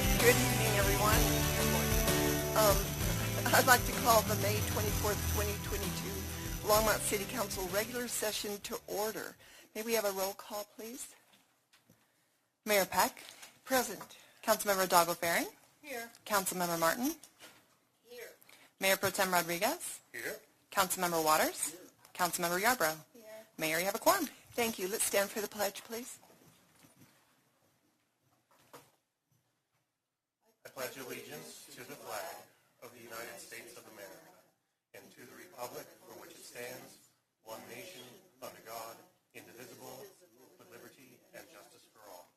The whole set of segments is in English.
Good evening, everyone. Um, I'd like to call the May 24th, 2022 Longmont City Council regular session to order. May we have a roll call, please? Mayor Peck, Present. Councilmember Hidalgo Fahring, Here. Councilmember Martin, Here. Mayor Pro Tem Rodriguez, Here. Councilmember Waters, Here. Councilmember Yarbrough. Here. Mayor, you have a quorum. Thank you. Let's stand for the pledge, please. Pledge allegiance to the flag of the United States of America and to the republic for which it stands, one nation, under God, indivisible, with liberty and justice for all.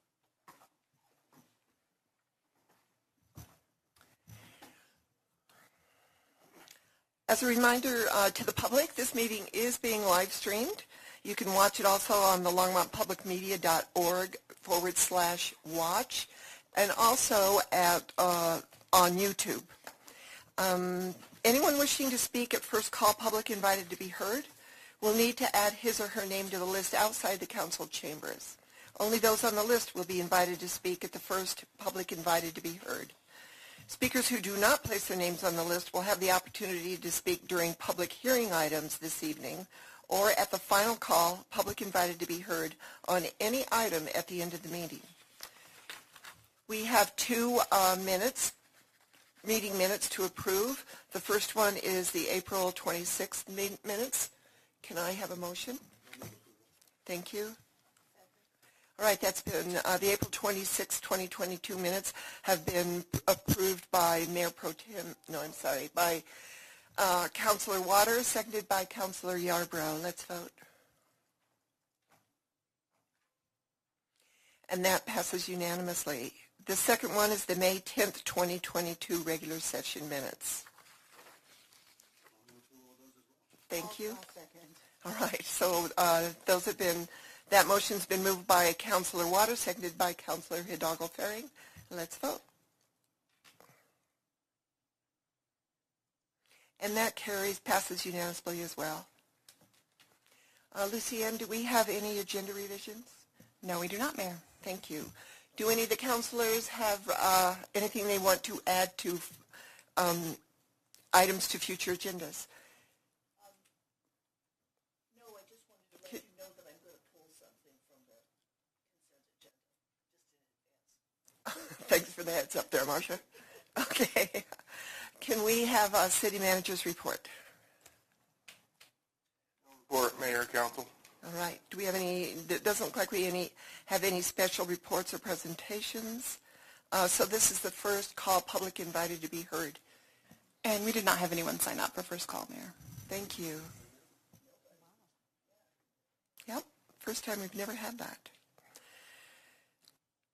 As a reminder uh, to the public, this meeting is being live streamed. You can watch it also on the longmontpublicmedia.org forward slash watch and also at uh, on YouTube. Um, anyone wishing to speak at first call public invited to be heard will need to add his or her name to the list outside the council chambers. Only those on the list will be invited to speak at the first public invited to be heard. Speakers who do not place their names on the list will have the opportunity to speak during public hearing items this evening or at the final call, public invited to be heard on any item at the end of the meeting. We have two uh, minutes, meeting minutes to approve. The first one is the April 26th mi- minutes. Can I have a motion? Thank you. All right, that's been, uh, the April 26, 2022 minutes have been approved by Mayor Pro Tem, no, I'm sorry, by uh, Councilor Waters, seconded by Councilor Yarbrough. Let's vote. And that passes unanimously. The second one is the May 10th, 2022 regular session minutes. Thank you. All right, so uh, those have been, that motion's been moved by Councilor Waters, seconded by Councilor Hidalgo Fahring. Let's vote. And that carries, passes unanimously as well. Uh, Lucienne, do we have any agenda revisions? No, we do not, Mayor. Thank you. Do any of the councilors have uh, anything they want to add to um, items to future agendas? No, I just wanted to let you know that I'm going to pull something from the consent agenda, just in advance. Thanks for the heads up there, Marcia. Okay. Can we have a city manager's report? Report, Mayor, Council. All right. Do we have any, it doesn't look like we any, have any special reports or presentations. Uh, so this is the first call public invited to be heard. And we did not have anyone sign up for first call, Mayor. Thank you. Yep, first time we've never had that.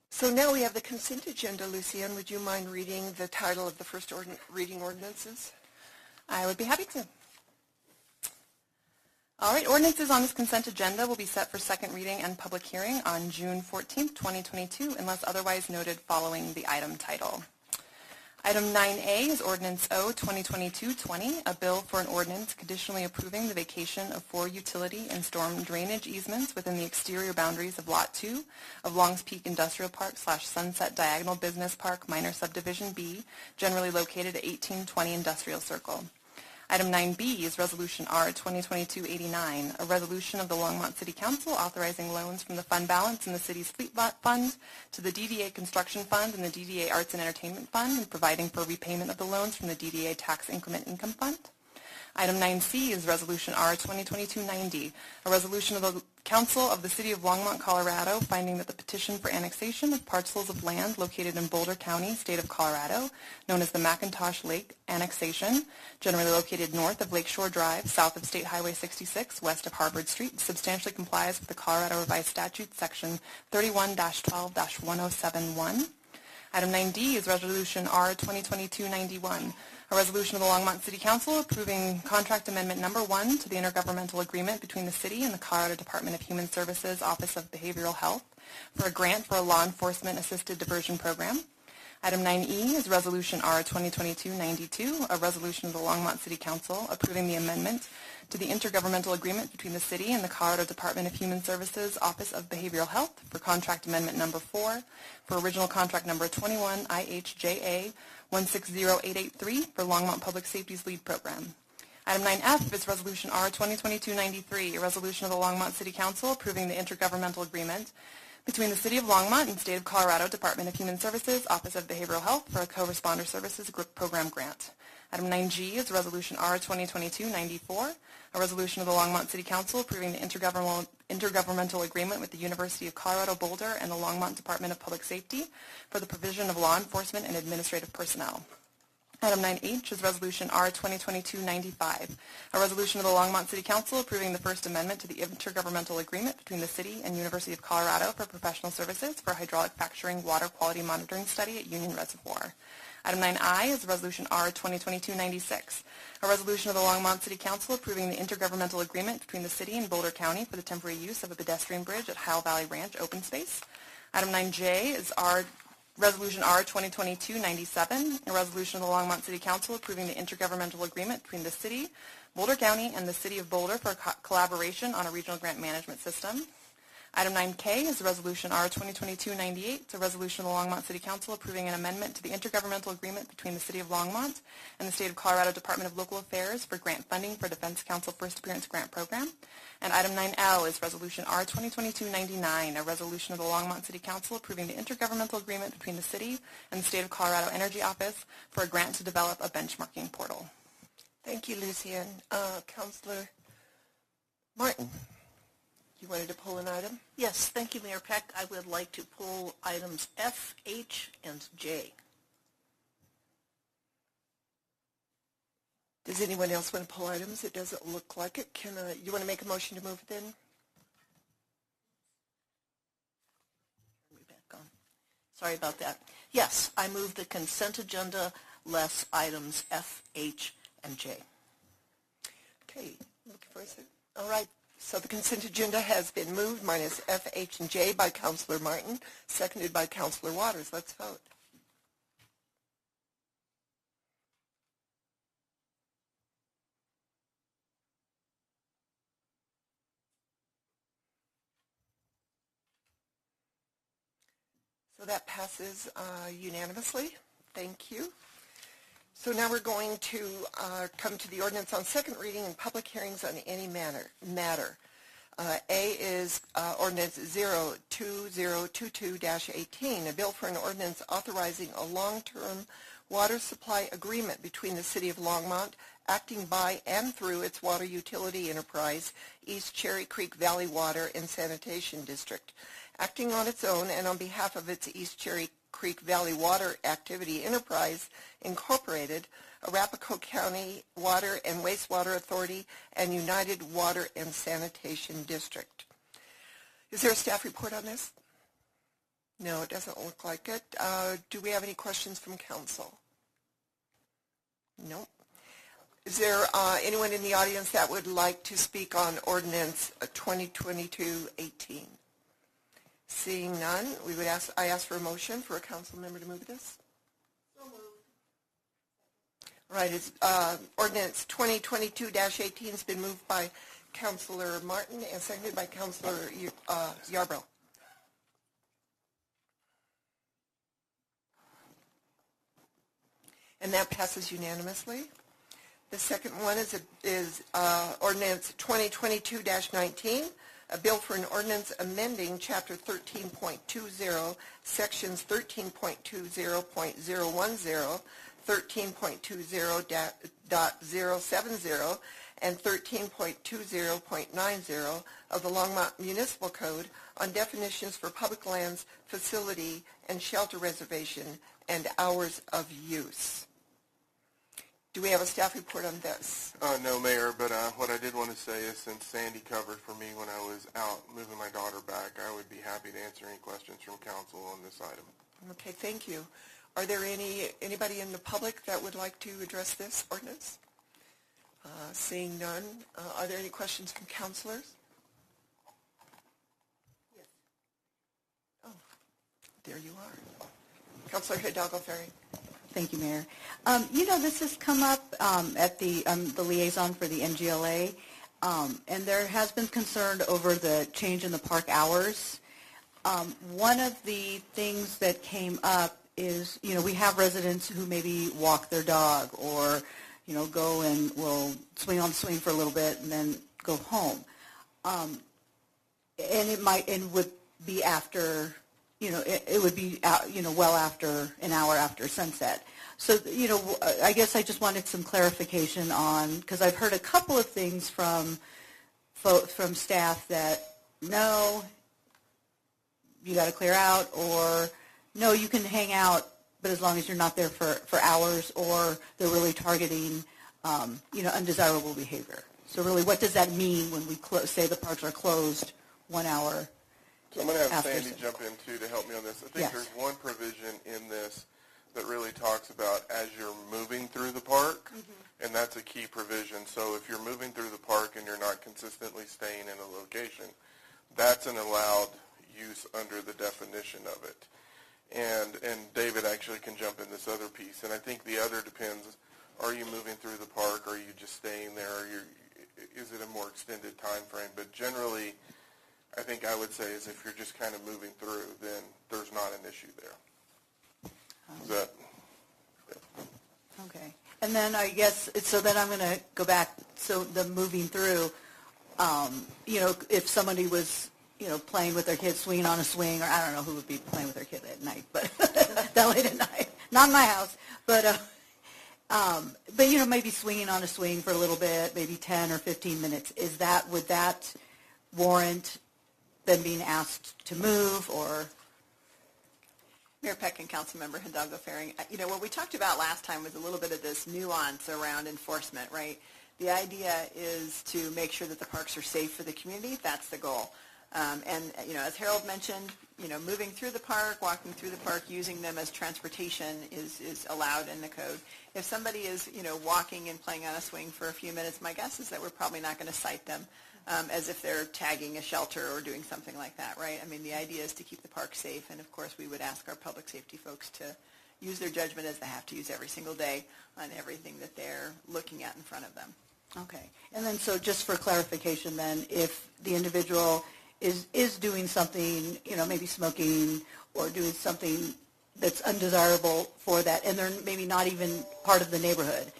So now we have the consent agenda. Lucienne, would you mind reading the title of the first ordin- reading ordinances? I would be happy to. All right, ordinances on this consent agenda will be set for second reading and public hearing on June 14, 2022, unless otherwise noted following the item title. Item 9A is Ordinance O 2022-20, a bill for an ordinance conditionally approving the vacation of four utility and storm drainage easements within the exterior boundaries of Lot 2 of Longs Peak Industrial Park slash Sunset Diagonal Business Park Minor Subdivision B, generally located at 1820 Industrial Circle. Item 9B is Resolution R 2022-89, a resolution of the Longmont City Council authorizing loans from the fund balance in the city's fleet fund to the DDA Construction Fund and the DDA Arts and Entertainment Fund and providing for repayment of the loans from the DDA Tax Increment Income Fund. Item 9C is Resolution R 2022-90, a resolution of the Council of the City of Longmont, Colorado, finding that the petition for annexation of parcels of land located in Boulder County, State of Colorado, known as the McIntosh Lake Annexation, generally located north of Lakeshore Drive, south of State Highway 66, west of Harvard Street, substantially complies with the Colorado Revised Statute, Section 31-12-1071. Item 9D is Resolution R 2022-91, a resolution of the Longmont City Council approving contract amendment number one to the intergovernmental agreement between the city and the Colorado Department of Human Services Office of Behavioral Health for a grant for a law enforcement assisted diversion program. Item 9E is Resolution R 2022-92, a resolution of the Longmont City Council approving the amendment to the intergovernmental agreement between the city and the Colorado Department of Human Services Office of Behavioral Health for contract amendment number 4 for original contract number 21 IHJA 160883 for Longmont Public Safety's LEAD program. Item 9F is Resolution R 2022-93, a resolution of the Longmont City Council approving the intergovernmental agreement between the City of Longmont and State of Colorado Department of Human Services Office of Behavioral Health for a co-responder services gr- program grant. Item 9G is Resolution R 2022-94, a resolution of the Longmont City Council approving the intergovernmental, intergovernmental agreement with the University of Colorado Boulder and the Longmont Department of Public Safety for the provision of law enforcement and administrative personnel. Item 9H is Resolution R 2022-95, a resolution of the Longmont City Council approving the First Amendment to the intergovernmental agreement between the city and University of Colorado for professional services for hydraulic fracturing water quality monitoring study at Union Reservoir. Item 9I is Resolution R 2022-96, a resolution of the Longmont City Council approving the intergovernmental agreement between the city and Boulder County for the temporary use of a pedestrian bridge at Heil Valley Ranch open space. Item 9J is R Resolution R 2022-97, a resolution of the Longmont City Council approving the intergovernmental agreement between the city, Boulder County, and the City of Boulder for co- collaboration on a regional grant management system. Item 9K is Resolution R 2022-98. It's a resolution of the Longmont City Council approving an amendment to the intergovernmental agreement between the City of Longmont and the State of Colorado Department of Local Affairs for grant funding for Defense Council First Appearance Grant Program. And item 9L is Resolution R 2022-99, a resolution of the Longmont City Council approving the intergovernmental agreement between the city and the State of Colorado Energy Office for a grant to develop a benchmarking portal. Thank you, Lucian. Uh, Counselor Martin, you wanted to pull an item? Yes, thank you, Mayor Peck. I would like to pull items F, H, and J. Does anyone else want to pull items? It doesn't look like it. Can, uh, you want to make a motion to move it then? Turn me back on. Sorry about that. Yes, I move the consent agenda less items F, H, and J. Okay, looking for a second. All right, so the consent agenda has been moved minus F, H, and J by Counselor Martin, seconded by Counselor Waters. Let's vote. So that passes uh, unanimously. Thank you. So now we're going to uh, come to the ordinance on second reading and public hearings on any manner, matter. Uh, A is uh, ordinance 02022-18, a bill for an ordinance authorizing a long-term water supply agreement between the City of Longmont, acting by and through its water utility enterprise, East Cherry Creek Valley Water and Sanitation District, acting on its own and on behalf of its East Cherry Creek Valley Water Activity Enterprise Incorporated, Arapahoe County Water and Wastewater Authority, and United Water and Sanitation District. Is there a staff report on this? No, it doesn't look like it. Uh, do we have any questions from council? No. Is there uh, anyone in the audience that would like to speak on ordinance uh, 2022-18? Seeing none, we would ask, I ask for a motion for a council member to move this. All right, it's, uh, ordinance 2022-18 has been moved by Councilor Martin and seconded by Councilor Y- uh, Yarbrough. And that passes unanimously. The second one is, a- is uh, ordinance 2022-19, a bill for an ordinance amending Chapter 13.20, Sections 13.20.010, 13.20.070, and 13.20.90 of the Longmont Municipal Code on definitions for public lands, facility, and shelter reservation, and hours of use. Do we have a staff report on this? Uh, no, Mayor, but uh, what I did want to say is since Sandy covered for me when I was out moving my daughter back, I would be happy to answer any questions from council on this item. Okay, thank you. Are there any, anybody in the public that would like to address this ordinance? Uh, Seeing none, uh, are there any questions from counselors? Yes. Oh, there you are. Counselor Hidalgo Fahring. Thank you, Mayor. Um, You know, this has come up um, at the, um, the liaison for the NGLA, um, and there has been concern over the change in the park hours. Um, One of the things that came up is, you know, we have residents who maybe walk their dog or, you know, go and will swing on the swing for a little bit and then go home. Um, And it might, and would be after, you know, it, it would be, out, you know, well after, an hour after sunset. So, you know, I guess I just wanted some clarification on, because I've heard a couple of things from, from staff that, no, you got to clear out, or no, you can hang out, but as long as you're not there for, for hours, or they're really targeting, um, you know, undesirable behavior. So really, what does that mean when we say the parks are closed one hour? So I'm going to have Sandy jump in too to help me on this. I think Yes. there's one provision in this that really talks about as you're moving through the park, Mm-hmm. and that's a key provision. So if you're moving through the park and you're not consistently staying in a location, that's an allowed use under the definition of it. And and David actually can jump in this other piece. And I think the other depends: Are you moving through the park? Are you just staying there? Are you, is it a more extended time frame? But generally, I think I would say is if you're just kind of moving through, then there's not an issue there. Is that? Okay. And then I guess, so then I'm going to go back, so the moving through, um, you know, if somebody was, you know, playing with their kid, swinging on a swing, or I don't know who would be playing with their kid at night, but that late at night, not in my house, but, uh, um, but, you know, maybe swinging on a swing for a little bit, maybe 10 or 15 minutes, is that, would that warrant them being asked to move, or? Mayor Peck and Councilmember Hidalgo Fahring, uh, you know, what we talked about last time was a little bit of this nuance around enforcement, right? The idea is to make sure that the parks are safe for the community. That's the goal. Um, and, uh, you know, as Harold mentioned, you know, moving through the park, walking through the park, using them as transportation is, is allowed in the code. If somebody is, you know, walking and playing on a swing for a few minutes, my guess is that we're probably not going to cite them um, as if they're tagging a shelter or doing something like that, right? I mean, the idea is to keep the park safe, and of course, we would ask our public safety folks to use their judgment as they have to use every single day on everything that they're looking at in front of them. Okay. And then, so just for clarification then, if the individual is, is doing something, you know, maybe smoking or doing something that's undesirable for that, and they're maybe not even part of the neighborhood,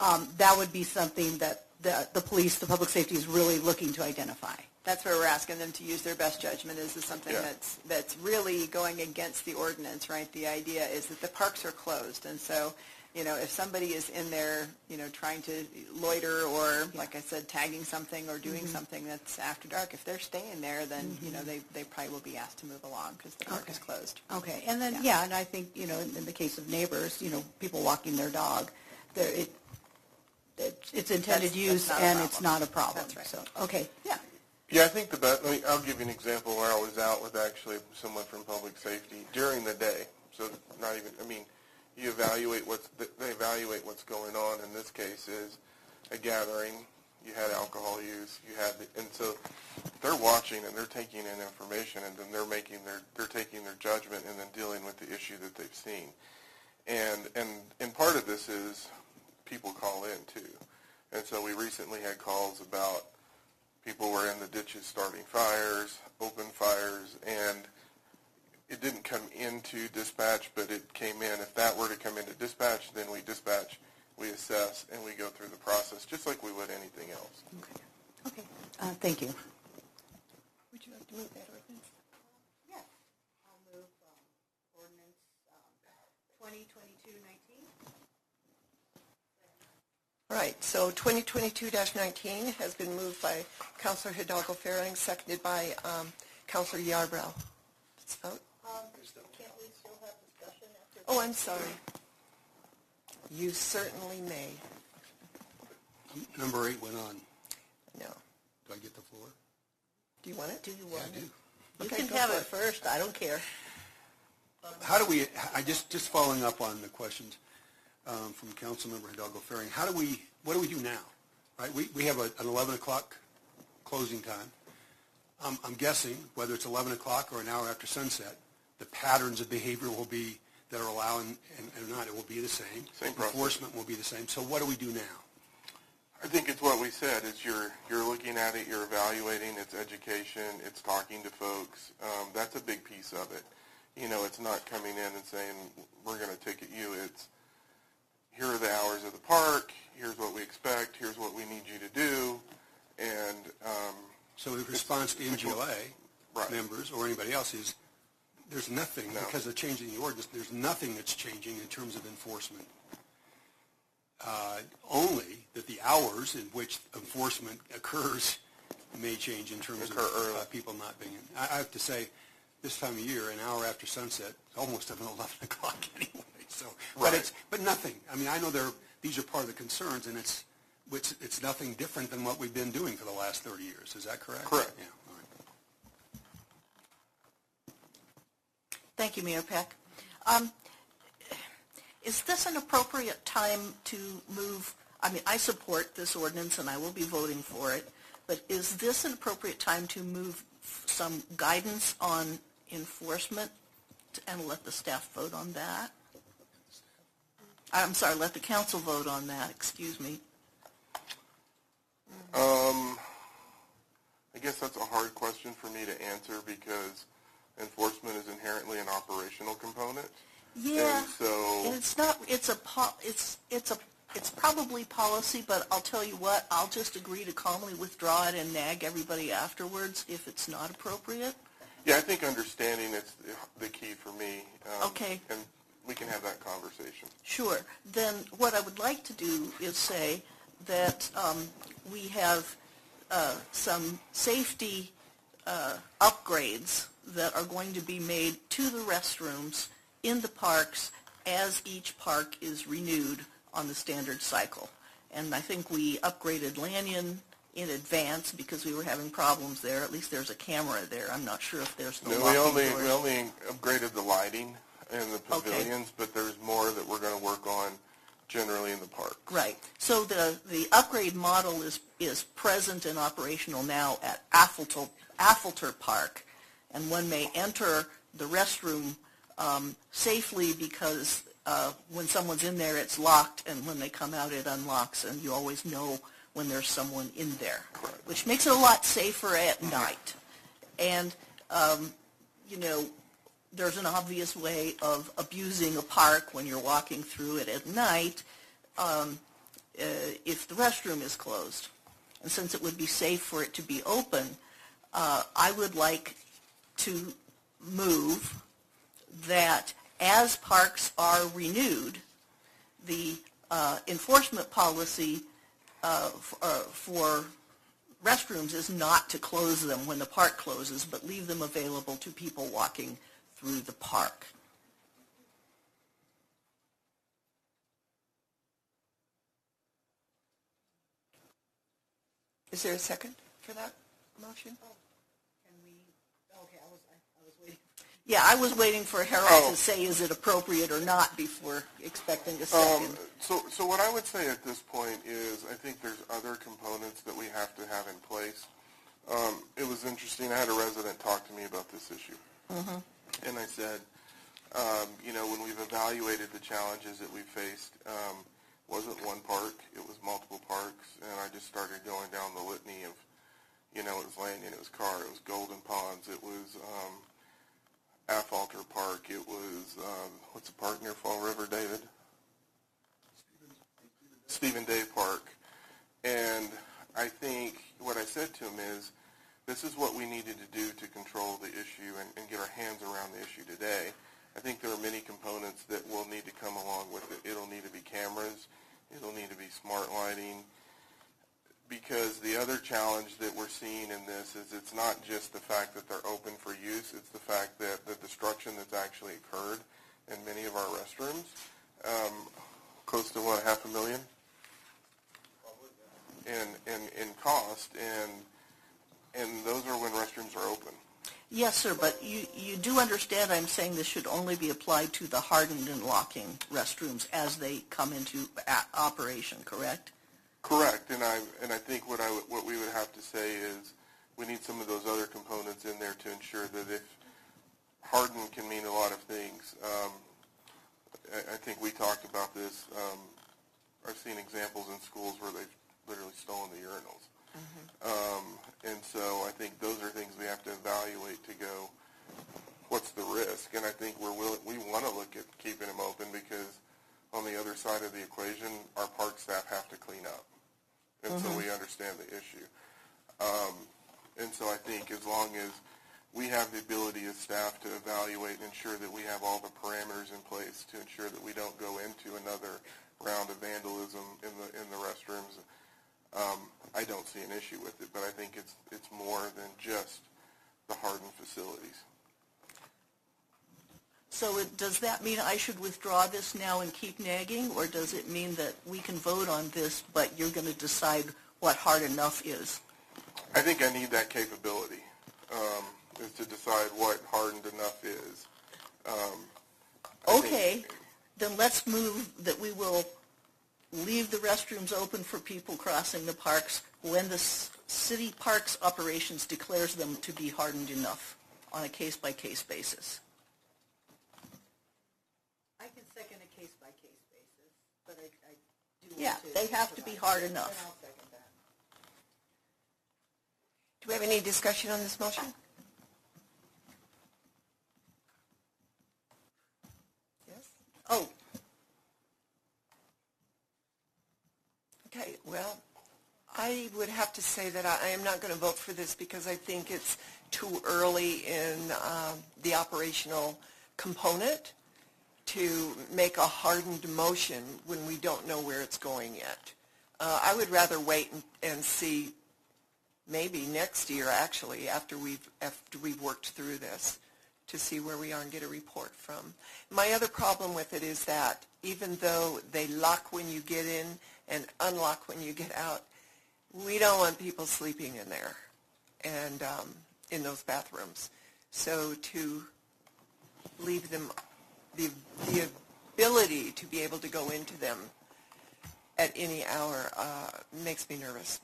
um, that would be something that the, the police, the public safety is really looking to identify. That's where we're asking them to use their best judgment. Is this something Yeah. that's that's really going against the ordinance, right? The idea is that the parks are closed, and so, you know, if somebody is in there, you know, trying to loiter or, like I said, tagging something or doing mm-hmm. something that's after dark, if they're staying there, then you know mm-hmm. they they probably will be asked to move along because the park is closed. Okay. And then, Yeah. yeah, and I think, you know, in, in the case of neighbors, you know, people walking their dog, there, it, it's- it's intended That's- use that's not a and it's problem. not a problem. That's right. So, okay. Yeah. Yeah, I think the best. Let me, I'll give you an example where I was out with actually someone from public safety during the day. So not even. I mean, you evaluate what's they evaluate what's going on. In this case, is a gathering. You had alcohol use. You had, the, and so they're watching and they're taking in information, and then they're making their they're taking their judgment and then dealing with the issue that they've seen. And and and part of this is people call in too. And so we recently had calls about people were in the ditches starting fires, open fires, and it didn't come into dispatch, but it came in. If that were to come into dispatch, then we dispatch, we assess, and we go through the process just like we would anything else. Okay. Okay. Uh, thank you. Would you like to move that ordinance? Yes. I'll move ordinance um, 2022-19. All right, so 2022-19 has been moved by Counselor Hidalgo Fahring, seconded by um, Counselor Yarbrough. Let's vote. Can't we still have discussion after? Oh, I'm sorry. You certainly may. Number eight went on. No. Do I get the floor? Do you want it? Do you Yeah, want I do. You Okay, can have it it. first, I don't care. How do we, I just, just following up on the questions um, from Councilmember Hidalgo Fahring, how do we, what do we do now? Right, we, we have a- an 11 o'clock closing time. Um, I'm guessing, whether it's 11 o'clock or an hour after sunset, the patterns of behavior will be that are allowing, and and not, it will be the same. Same. Enforcement will be the same. So what do we do now? I think it's what we said, It's you're, you're looking at it, you're evaluating, it's education, it's talking to folks. Um, that's a big piece of it. You know, it's not coming in and saying, we're going to ticket you. It's, here are the hours of the park, here's what we expect, here's what we need you to do, and, um, So the response to NGLA Right. members or anybody else is, there's nothing, No. because of changing the ordinance, there's nothing that's changing in terms of enforcement. Uh, Only that the hours in which enforcement occurs may change in terms of Occur early. uh, people not being, in. I I have to say, this time of year, an hour after sunset, it's almost 11 o'clock anyway, so. But it's, but nothing. I mean, I know there, these are part of the concerns, and it's, it's, it's nothing different than what we've been doing for the last 30 years. Is that correct? Correct. Yeah, all right. Thank you, Mayor Peck. Um, Is this an appropriate time to move, I mean, I support this ordinance and I will be voting for it, but is this an appropriate time to move some guidance on enforcement and let the staff vote on that? I'm sorry, let the council vote on that, excuse me. Um, I guess that's a hard question for me to answer because enforcement is inherently an operational component. Yeah, And so, and it's not, it's a, po- it's, it's a, it's probably policy, but I'll tell you what, I'll just agree to calmly withdraw it and nag everybody afterwards if it's not appropriate. Yeah, I think understanding is the- key for me. um, Okay. And we can have that conversation. Sure. Then what I would like to do is say that um, we have uh, some safety uh, upgrades that are going to be made to the restrooms in the parks as each park is renewed on the standard cycle. And I think we upgraded Lanyon in advance because we were having problems there. At least there's a camera there. I'm not sure if there's the No, we locking only, doors. we only upgraded the lighting in the Okay. pavilions, but there's more that we're going to work on generally in the park. Right. So the, the upgrade model is, is present and operational now at Affolter, Affolter Park. And one may enter the restroom um, safely because uh, when someone's in there, it's locked, and when they come out, it unlocks, and you always know when there's someone in there, which makes it a lot safer at night. And, um, you know, there's an obvious way of abusing a park when you're walking through it at night um, uh, if the restroom is closed. And since it would be safe for it to be open, uh, I would like to move that as parks are renewed, the uh, enforcement policy uh, uh, for restrooms is not to close them when the park closes, but leave them available to people walking through the park. Is there a second for that motion? Yeah, I was waiting for Harold Oh. to say, is it appropriate or not, before expecting a Um, second. so, so what I would say at this point is, I think there's other components that we have to have in place. Um, it was interesting. I had a resident talk to me about this issue, and I said, um, you know, when we've evaluated the challenges that we faced, um, wasn't one park; it was multiple parks, and I just started going down the litany of, you know, it was Lanyon, it was Carr, it was Golden Ponds, it was. Um, Affolter Park. It was um, what's the park near Fall River, David? Stephen Day Park. And I think what I said to him is, this is what we needed to do to control the issue and, and get our hands around the issue today. I think there are many components that will need to come along with it. It'll need to be cameras. It'll need to be smart lighting because the other challenge that we're seeing in this is it's not just the fact that they're open for use, it's the fact that the destruction that's actually occurred in many of our restrooms, um, close to what, half a million? In, in, in cost, and, and those are when restrooms are open. Yes, sir, but you, you do understand I'm saying this should only be applied to the hardened and locking restrooms as they come into operation, correct? Correct, and I, and I think what I, what we would have to say is, we need some of those other components in there to ensure that if hardened can mean a lot of things. Um, I, I think we talked about this. Um, I've seen examples in schools where they've literally stolen the urinals. Um, and so I think those are things we have to evaluate to go, what's the risk? And I think we're willing, we want to look at keeping them open because on the other side of the equation, our park staff have to clean up. And so we understand the issue. Um, and so I think as long as we have the ability as staff to evaluate and ensure that we have all the parameters in place to ensure that we don't go into another round of vandalism in the, in the restrooms, um, I don't see an issue with it, but I think it's, it's more than just the hardened facilities. So it- does that mean I should withdraw this now and keep nagging, or does it mean that we can vote on this, but you're going to decide what hard enough is? I think I need that capability, um, is to decide what hardened enough is. Um, I think- Okay, then let's move that we will leave the restrooms open for people crossing the parks when the s- city parks operations declares them to be hardened enough on a case-by-case basis. I can second a case-by-case basis, but I, I Yeah, they have to be hard enough. that. Do we have any discussion on this motion? Yes? Oh, Okay, well, I would have to say that I I am not going to vote for this because I think it's too early in um, the operational component to make a hardened motion when we don't know where it's going yet. Uh, I would rather wait and, and see maybe next year, actually, after we've, after we've worked through this, to see where we are and get a report from. My other problem with it is that even though they lock when you get in and unlock when you get out, we don't want people sleeping in there and um, in those bathrooms. So to leave them the, the ability to be able to go into them at any hour uh, makes me nervous.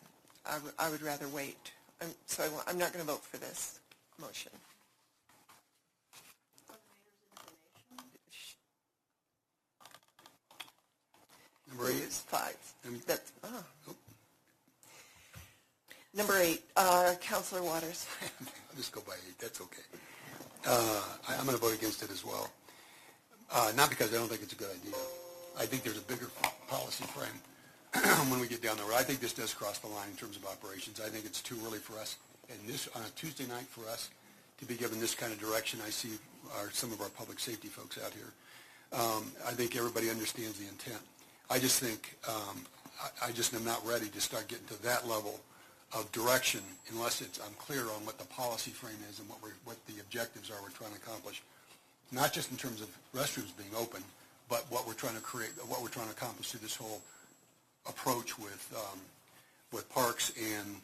I, w- I would rather wait. I'm, so I, I'm not going to vote for this motion. Number eight, five. Um, That's, oh. Number eight, uh, Counselor Waters. I'll just go by eight, that's okay. Uh, I- I'm going to vote against it as well. Uh, Not because I don't think it's a good idea. I think there's a bigger policy frame when we get down the road. I think this does cross the line in terms of operations. I think it's too early for us, and this, on a Tuesday night for us, to be given this kind of direction. I see our, some of our public safety folks out here. Um, I think everybody understands the intent. I just think, um, I, I just am not ready to start getting to that level of direction unless it's, I'm clear on what the policy frame is and what we're, what the objectives are we're trying to accomplish. Not just in terms of restrooms being open, but what we're trying to create, what we're trying to accomplish through this whole approach with, um, with parks and,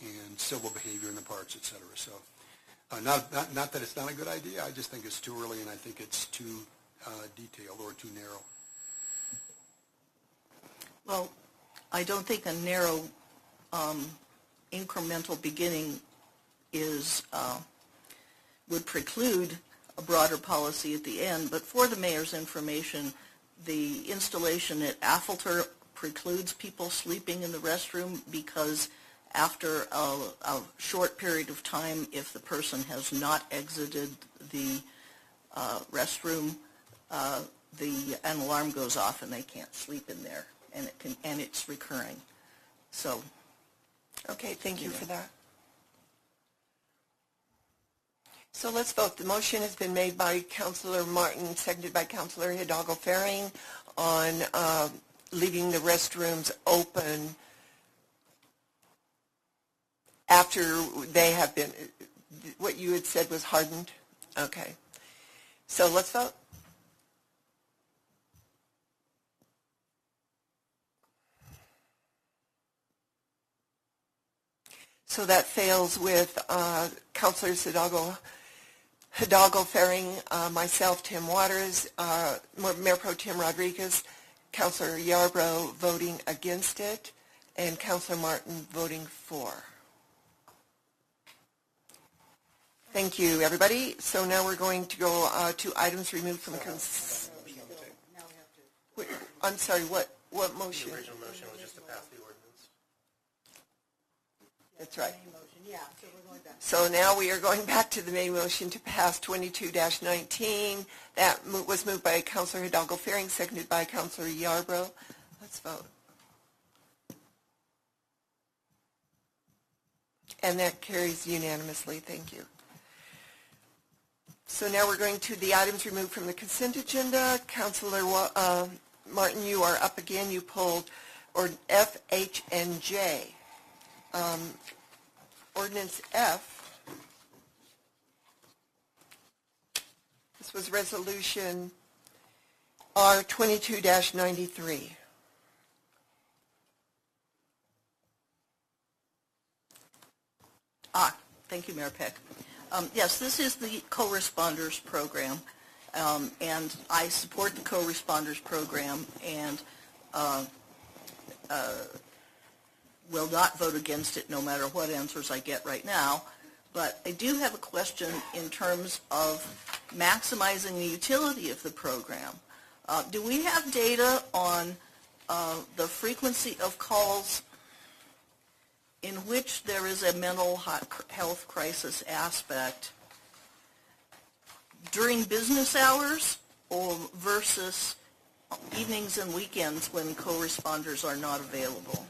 and civil behavior in the parks, et cetera. So, uh, not, not, not that it's not a good idea, I just think it's too early and I think it's too, uh, detailed or too narrow. well, I don't think a narrow um, incremental beginning is, uh, would preclude a broader policy at the end, but for the mayor's information, the installation at Affolter precludes people sleeping in the restroom because after a, a short period of time, if the person has not exited the uh, restroom, uh, the, an alarm goes off and they can't sleep in there, and it can, and it's recurring. So, Okay, thank you for that. So let's vote. The motion has been made by Counselor Martin, seconded by Counselor Hidalgo Fahring on uh, leaving the restrooms open after they have been, what you had said was hardened? Okay. So let's vote. So that fails with uh, Councilors Hidalgo, Hidalgo Fahring, uh, myself, Tim Waters, uh, Mayor Pro Tem Rodriguez, Councilor Yarbrough voting against it, and Councilor Martin voting for. Thank you, everybody. So now we're going to go uh, to items removed from cons- I'm sorry, what, what motion? The original motion was just to pass the ordinance. That's right. Yeah, so now we are going back to the main motion to pass 22-19. That mo- was moved by Counselor Hidalgo Fahring, seconded by Counselor Yarbrough. Let's vote. And that carries unanimously. Thank you. So now we're going to the items removed from the consent agenda. Counselor Wa- uh, Martin, you are up again. You pulled or F, H, and J. Um, Ordinance F. This was resolution R twenty-two ninety-three. Ah, thank you, Mayor Peck. Um, Yes, this is the co-responders program, um, and I support the co-responders program and uh, uh, will not vote against it no matter what answers I get right now. But I do have a question in terms of maximizing the utility of the program. Uh, Do we have data on uh, the frequency of calls in which there is a mental health crisis aspect during business hours or versus evenings and weekends when co-responders are not available?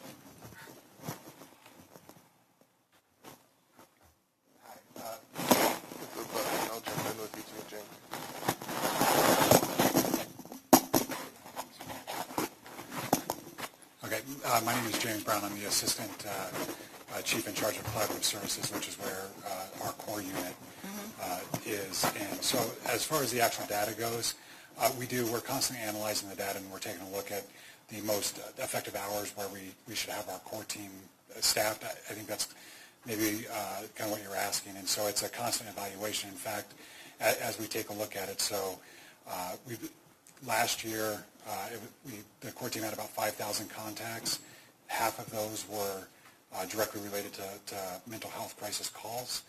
With the button, I'll jump in with you too, James. Okay, uh, my name is James Brown. I'm the Assistant uh, uh, Chief in charge of Collaborative Services, which is where uh, our core unit uh, is. And so as far as the actual data goes, uh, we do, we're constantly analyzing the data and we're taking a look at the most effective hours where we, we should have our core team staffed. I I think that's maybe uh, kind of what you're asking. And so it's a constant evaluation. In fact, as we take a look at it, so uh, we've, last year, uh, it, we, the core team had about 5,000 contacts. Half of those were uh, directly related to, to mental health crisis calls.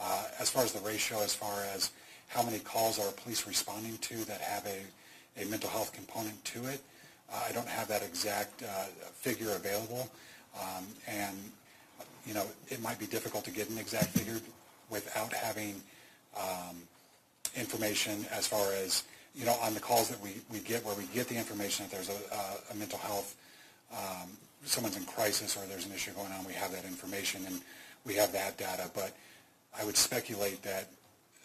Uh, as far as the ratio, as far as how many calls are police responding to that have a, a mental health component to it, uh, I don't have that exact figure available. Um, and, you know, it might be difficult to get an exact figure without having um, information as far as, you know, on the calls that we, we get, where we get the information that there's a, a, a mental health, um, someone's in crisis or there's an issue going on, we have that information and we have that data. But I would speculate that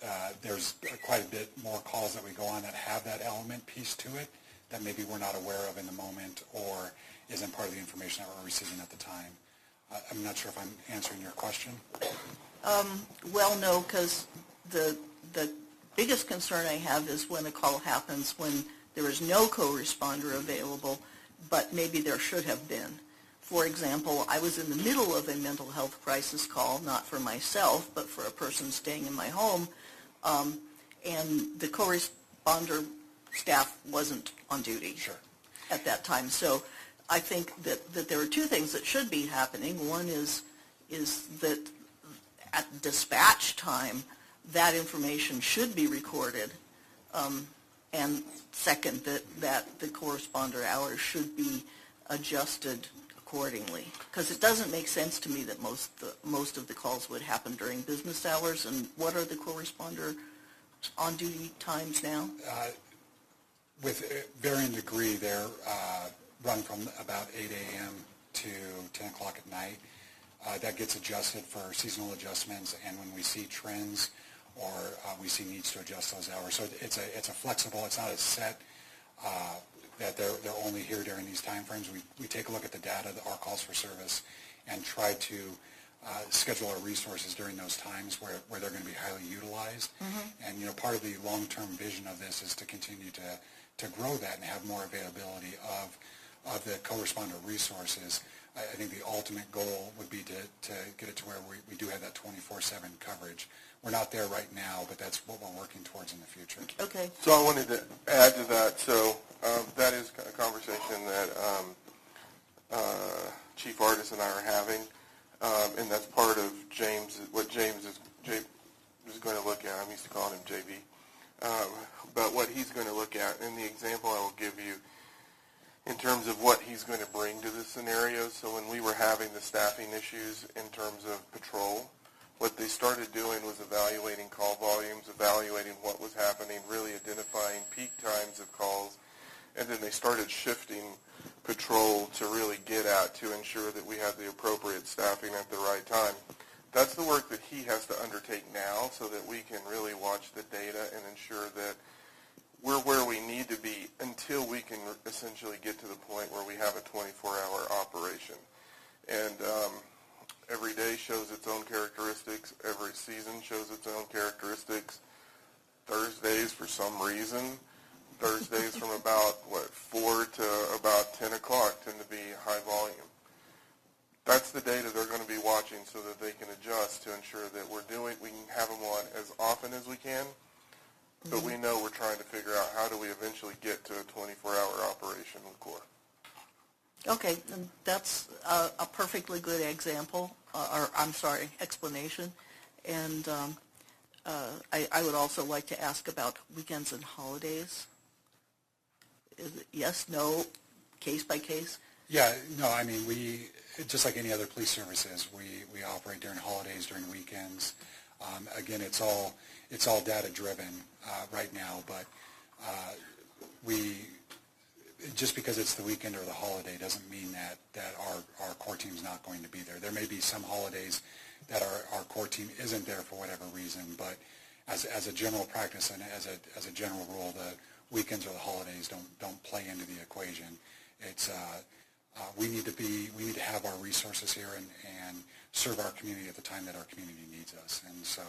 uh, there's quite a bit more calls that we go on that have that element piece to it that maybe we're not aware of in the moment or isn't part of the information that we're receiving at the time. I'm not sure if I'm answering your question. Well, no, because the, the biggest concern I have is when a call happens when there is no co-responder available, but maybe there should have been. For example, I was in the middle of a mental health crisis call, not for myself, but for a person staying in my home, um, and the co-responder staff wasn't on duty Sure. at that time. So I think that, that there are two things that should be happening. One is, is that at dispatch time, that information should be recorded. Um, and second, that, that the corresponder hours should be adjusted accordingly. Because it doesn't make sense to me that most, the, most of the calls would happen during business hours. And what are the corresponder on-duty times now? With uh, varying degree, they're uh, run from about 8 a.m. to 10 o'clock at night. Uh, That gets adjusted for seasonal adjustments and when we see trends or uh, we see needs to adjust those hours. So it's a, it's a flexible, it's not a set uh, that they're, they're only here during these timeframes. We, we take a look at the data, our calls for service, and try to uh, schedule our resources during those times where, where they're going to be highly utilized. And, you know, part of the long-term vision of this is to continue to, to grow that and have more availability of, of the co-responder resources. I, I think the ultimate goal would be to, to get it to where we, we do have that 24-7 coverage. We're not there right now, but that's what we're working towards in the future. Okay. So I wanted to add to that, so um, that is a conversation that um, uh, Chief Artis and I are having, um, and that's part of James, what James is, J- is going to look at. I'm used to calling him JB. Um, but what he's going to look at, and the example I will give you in terms of what he's going to bring to the scenario. So when we were having the staffing issues in terms of patrol, what they started doing was evaluating call volumes, evaluating what was happening, really identifying peak times of calls, and then they started shifting patrol to really get at to ensure that we had the appropriate staffing at the right time. That's the work that he has to undertake now so that we can really watch the data and ensure that we're where we need to be until we can essentially get to the point where we have a 24-hour operation. And um, every day shows its own characteristics. Every season shows its own characteristics. Thursdays, for some reason, Thursdays from about, what, 4 to about 10 o'clock tend to be high volume. That's the data they're going to be watching so that they can adjust to ensure that we're doing, we can have them on as often as we can, but we know we're trying to figure out how do we eventually get to a 24-hour operation with CORE. Okay, and that's a, a perfectly good example, uh, or I'm sorry, explanation. And um, uh, I, I would also like to ask about weekends and holidays. Is it yes, no, case by case? Yeah, no, I mean, we, just like any other police services, we, we operate during holidays, during weekends. Um, again, it's all, it's all data driven, uh, right now, but, uh, we, just because it's the weekend or the holiday doesn't mean that, that our, our core team's not going to be there. There may be some holidays that our, our core team isn't there for whatever reason, but as, as a general practice and as a, as a general rule, the weekends or the holidays don't, don't play into the equation. It's, uh, uh, we need to be, we need to have our resources here and, and serve our community at the time that our community needs us. And so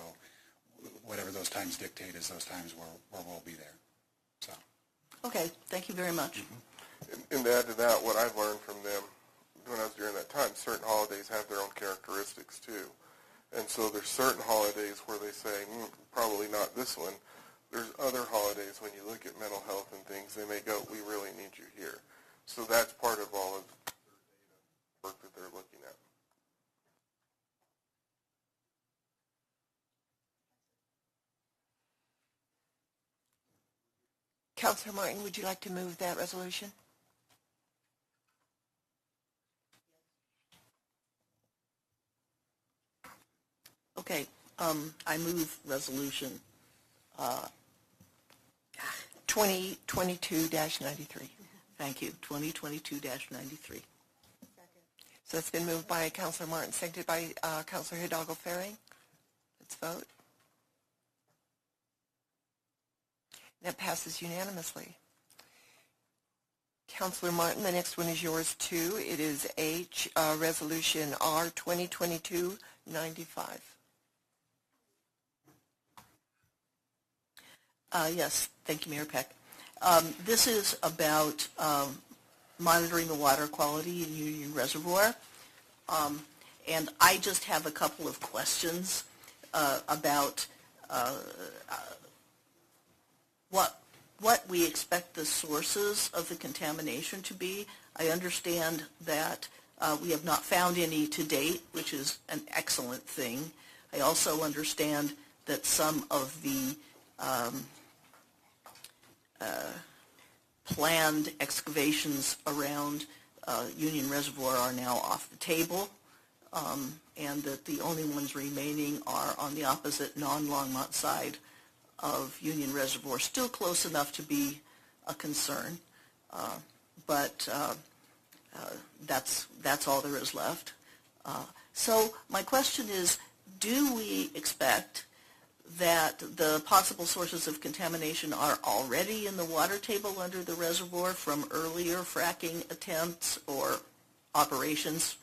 whatever those times dictate is those times where, where we'll be there. So. Okay, thank you very much. And, and to add to that, what I've learned from them when I was during that time, certain holidays have their own characteristics too. And so there's certain holidays where they say, mm, probably not this one. There's other holidays when you look at mental health and things, they may go, we really need you here. So that's part of all of the data work that they're looking at. Councilor Martin, would you like to move that resolution? Okay, um, I move resolution, uh, 2022-93. thank you, 2022-93. So it's been moved by Councilor Martin, seconded by uh, Councilor Hidalgo Fahring. Let's vote. That passes unanimously. Councilor Martin, the next one is yours too. It is H, uh, Resolution R 2022-95. Uh, Yes, thank you, Mayor Peck. Um, This is about um, monitoring the water quality in Union Reservoir. Um, And I just have a couple of questions uh, about uh, uh, what, what we expect the sources of the contamination to be. I understand that uh, we have not found any to date, which is an excellent thing. I also understand that some of the um, uh, planned excavations around uh, Union Reservoir are now off the table, um, and that the only ones remaining are on the opposite non-Longmont side of Union Reservoir, still close enough to be a concern, uh, but uh, uh, that's, that's all there is left. Uh, So my question is, do we expect that the possible sources of contamination are already in the water table under the reservoir from earlier fracking attempts or operations?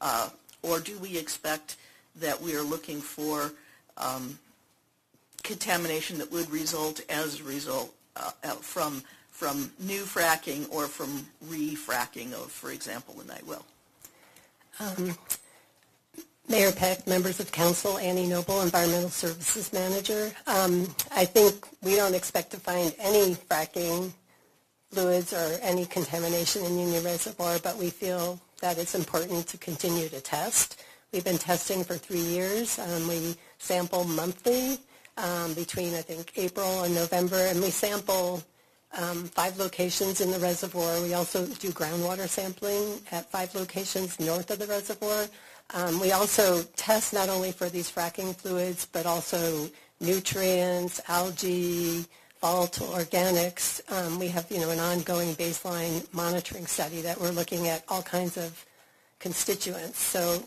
Uh, Or do we expect that we are looking for um, contamination that would result as a result uh, uh, from, from new fracking or from re-fracking of, for example, the night well? Mayor Peck, members of council, Annie Noble, Environmental Services Manager. Um, I think we don't expect to find any fracking fluids or any contamination in Union Reservoir, but we feel that it's important to continue to test. We've been testing for three years. Um, we sample monthly um, between, I think, April and November, and we sample um, five locations in the reservoir. We also do groundwater sampling at five locations north of the reservoir. Um, We also test not only for these fracking fluids, but also nutrients, algae, volatile organics. Um, We have, you know, an ongoing baseline monitoring study that we're looking at all kinds of constituents. So,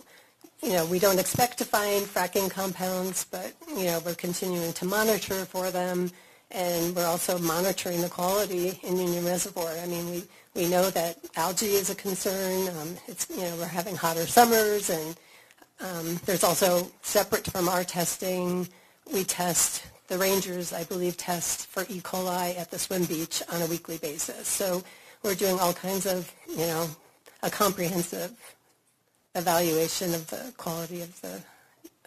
you know, we don't expect to find fracking compounds, but, you know, we're continuing to monitor for them, and we're also monitoring the quality in Union Reservoir. I mean, we, we know that algae is a concern. Um, It's, you know, we're having hotter summers, and um, there's also, separate from our testing, we test, the rangers, I believe, test for E. coli at the swim beach on a weekly basis. So we're doing all kinds of, you know, a comprehensive evaluation of the quality of the,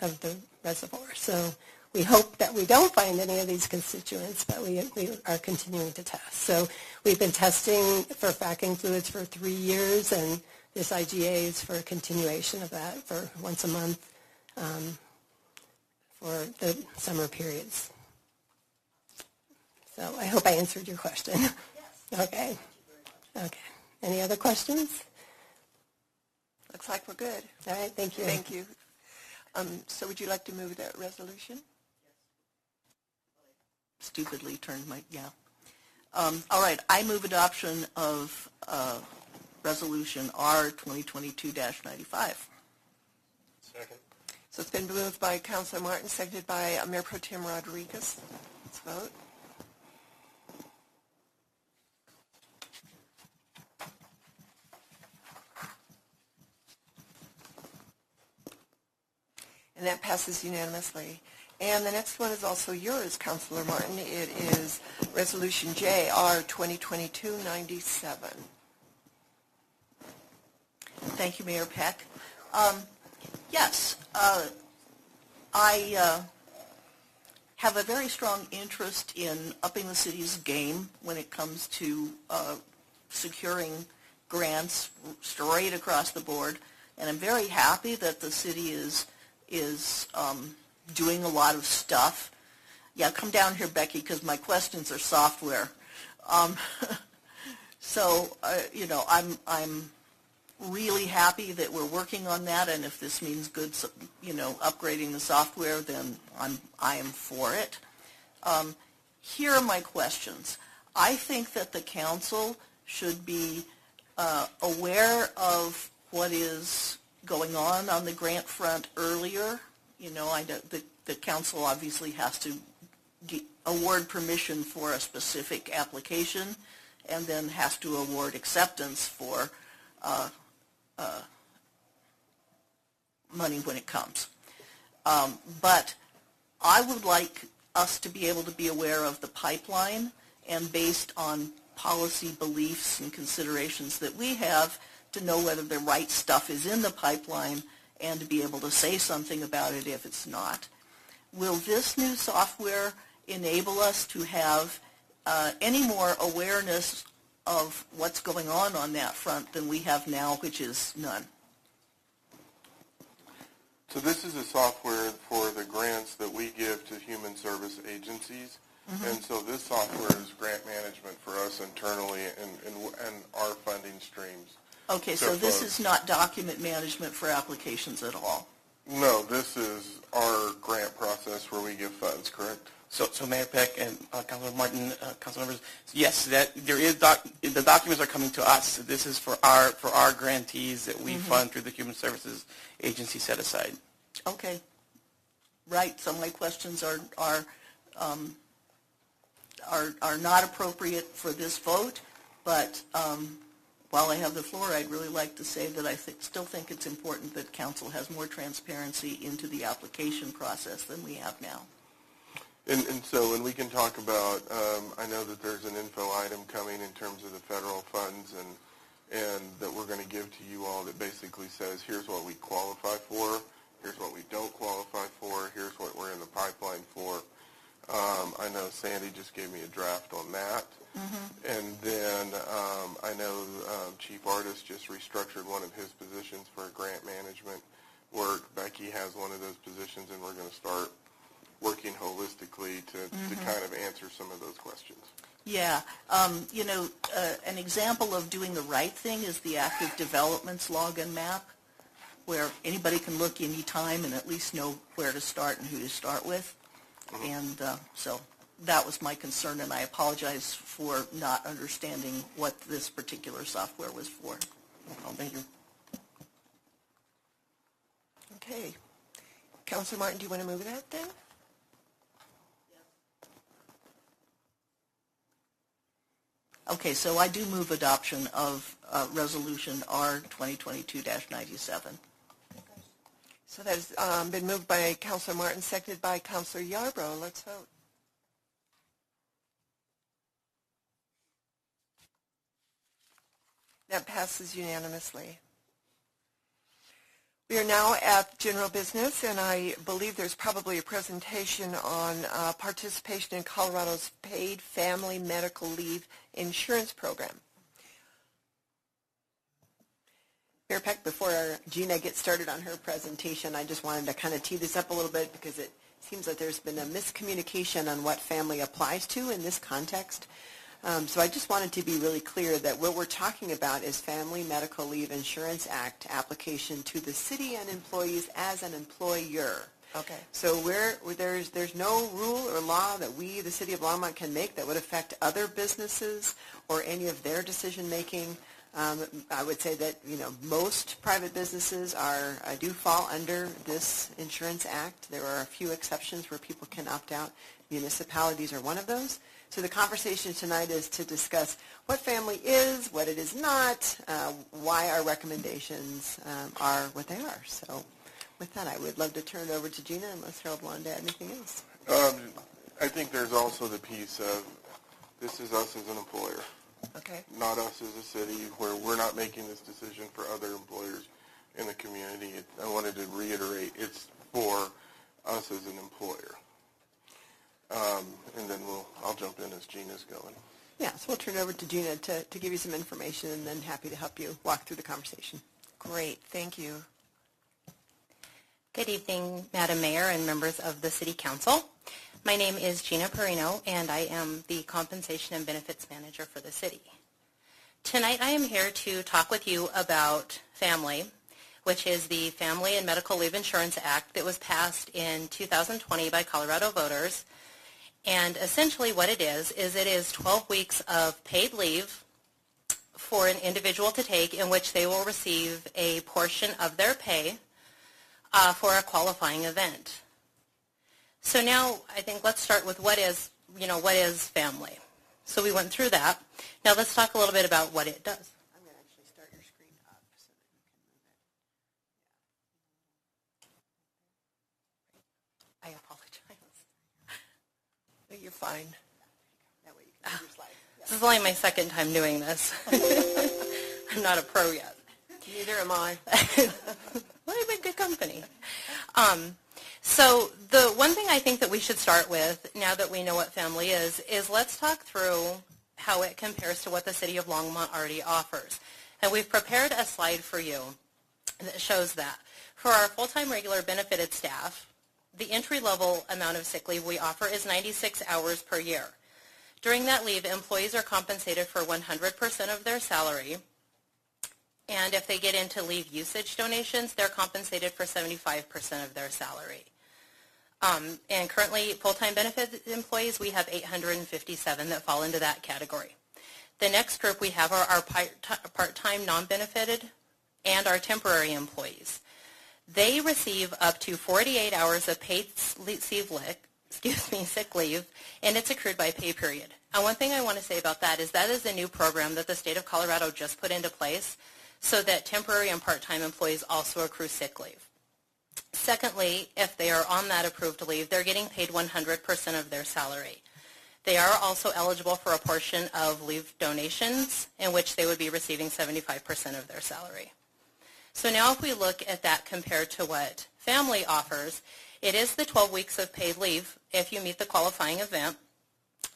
of the reservoir. So we hope that we don't find any of these constituents, but we, we are continuing to test. So we've been testing for fracking fluids for three years, and this IGA is for a continuation of that for once a month um, for the summer periods. So I hope I answered your question. Yes. Okay. Okay. Any other questions? Looks like we're good. All right, thank you. Thank you. Um, So would you like to move that resolution? Stupidly turned my, yeah. Um, All right, I move adoption of uh, Resolution R 2022-95. Second. So it's been moved by Councilor Martin, seconded by uh, Mayor Pro Tem Rodriguez. Let's vote. And that passes unanimously. And the next one is also yours, Councilor Martin. It is Resolution JR 2022-97. Thank you, Mayor Peck. Um, Yes, uh, I uh, have a very strong interest in upping the city's game when it comes to uh, securing grants straight across the board, and I'm very happy that the city is is um, doing a lot of stuff. Yeah, come down here, Becky, because my questions are software. Um, so, uh, you know, I'm I'm really happy that we're working on that, and if this means good, you know, upgrading the software, then I'm, I am for it. Um, Here are my questions. I think that the council should be uh, aware of what is going on on the grant front earlier. You know, I, the, the council obviously has to award permission for a specific application, and then has to award acceptance for uh, money when it comes. Um, But I would like us to be able to be aware of the pipeline and based on policy beliefs and considerations that we have to know whether the right stuff is in the pipeline and to be able to say something about it if it's not. Will this new software enable us to have uh, any more awareness of what's going on on that front than we have now, which is none? So this is a software for the grants that we give to human service agencies. And so this software is grant management for us internally and, and, and our funding streams. Okay, so So this far- is not document management for applications at all? No, this is our grant process where we give funds, correct? So, so Mayor Peck and uh, Councilor Martin, uh, council members, yes, that there is doc, the documents are coming to us. This is for our for our grantees that we fund through the Human Services Agency set aside. Okay. Right, so my questions are, are, um, are, are not appropriate for this vote, but, um, while I have the floor, I'd really like to say that I thi- still think it's important that council has more transparency into the application process than we have now. And, and so, and we can talk about, um, I know that there's an info item coming in terms of the federal funds and, and that we're going to give to you all that basically says, here's what we qualify for, here's what we don't qualify for, here's what we're in the pipeline for. Um, I know Sandy just gave me a draft on that. And then um, I know um, Chief Artist just restructured one of his positions for grant management work. Becky has one of those positions, and we're going to start working holistically to, to kind of answer some of those questions. Yeah, um, you know, uh, an example of doing the right thing is the active developments login map, where anybody can look anytime and at least know where to start and who to start with. And uh, so that was my concern, and I apologize for not understanding what this particular software was for. Oh, thank you. Okay. Counselor Martin, do you want to move that then? Okay, so I do move adoption of uh, Resolution R 2022-97. So that has um, been moved by Councillor Martin, seconded by Councillor Yarbrough. Let's vote. That passes unanimously. We are now at general business, and I believe there's probably a presentation on uh, participation in Colorado's paid family medical leave insurance program. Mayor Peck, before Gina gets started on her presentation, I just wanted to kind of tee this up a little bit because it seems like there's been a miscommunication on what FAMLI applies to in this context. Um, so I just wanted to be really clear that what we're talking about is Family Medical Leave Insurance Act application to the city and employees as an employer. Okay. So we're, there's, there's no rule or law that we, the city of Longmont, can make that would affect other businesses or any of their decision-making. Um, I would say that, you know, most private businesses are, uh, do fall under this insurance act. There are a few exceptions where people can opt out. Municipalities are one of those. So the conversation tonight is to discuss what FAMLI is, what it is not, uh, why our recommendations um, are what they are. So with that, I would love to turn it over to Gina unless Harold wanted to add anything else. Um, I think there's also the piece of, this is us as an employer, Okay. not us as a city, where we're not making this decision for other employers in the community. It- I wanted to reiterate, it's for us as an employer. Um, and then we'll, I'll jump in as Gina's going. Yeah, so we'll turn it over to Gina to, to give you some information and then happy to help you walk through the conversation. Great. Thank you. Good evening, Madam Mayor and members of the City Council. My name is Gina Perino, and I am the Compensation and Benefits Manager for the city. Tonight, I am here to talk with you about FAMLI, which is the Family and Medical Leave Insurance Act that was passed in 2020 by Colorado voters. And essentially what it is, is it is 12 weeks of paid leave for an individual to take in which they will receive a portion of their pay uh, for a qualifying event. So now I think let's start with what is, you know, what is FAMLI. So we went through that. Now let's talk a little bit about what it does. I'm going to actually start your screen up so that you can move it. Yeah. I apologize. You're fine. That way you can move your slide. This is only my second time doing this. I'm not a pro yet. Neither am I. well, I'm in good company. Um, so the one thing I think that we should start with, now that we know what FAMLI is, is let's talk through how it compares to what the city of Longmont already offers. And we've prepared a slide for you that shows that. For our full-time regular benefited staff, the entry-level amount of sick leave we offer is 96 hours per year. During that leave, employees are compensated for 100% of their salary, and if they get into leave usage donations, they're compensated for 75% of their salary. Um, and currently, full-time benefit employees, we have 857 that fall into that category. The next group we have are our part-time non-benefited and our temporary employees. They receive up to 48 hours of paid leave, excuse me, sick leave, and it's accrued by pay period. And one thing I want to say about that is that is a new program that the state of Colorado just put into place so that temporary and part-time employees also accrue sick leave. Secondly, if they are on that approved leave, they're getting paid 100% of their salary. They are also eligible for a portion of leave donations in which they would be receiving 75% of their salary. So now if we look at that compared to what FAMLI offers, it is the 12 weeks of paid leave if you meet the qualifying event.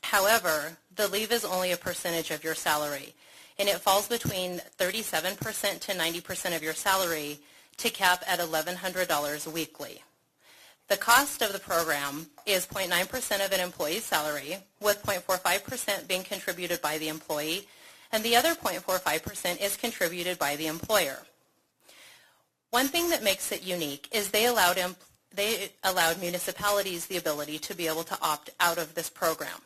However, the leave is only a percentage of your salary, and it falls between 37% to 90% of your salary to cap at $1,100 weekly. The cost of the program is 0.9% of an employee's salary, with 0.45% being contributed by the employee, and the other 0.45% is contributed by the employer. One thing that makes it unique is they allowed, they allowed municipalities the ability to be able to opt out of this program.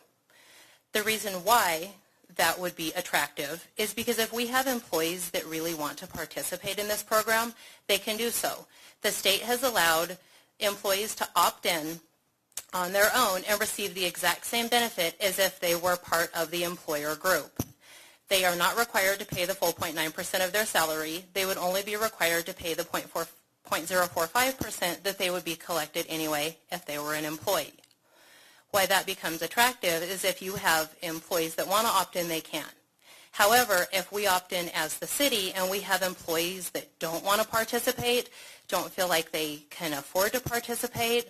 The reason why that would be attractive is because if we have employees that really want to participate in this program, they can do so. The state has allowed employees to opt in on their own and receive the exact same benefit as if they were part of the employer group. They are not required to pay the full 0.9% of their salary. They would only be required to pay the 0.4 0.045% that they would be collected anyway if they were an employee. Why that becomes attractive is if you have employees that want to opt in, they can. However, if we opt in as the city and we have employees that don't want to participate, don't feel like they can afford to participate,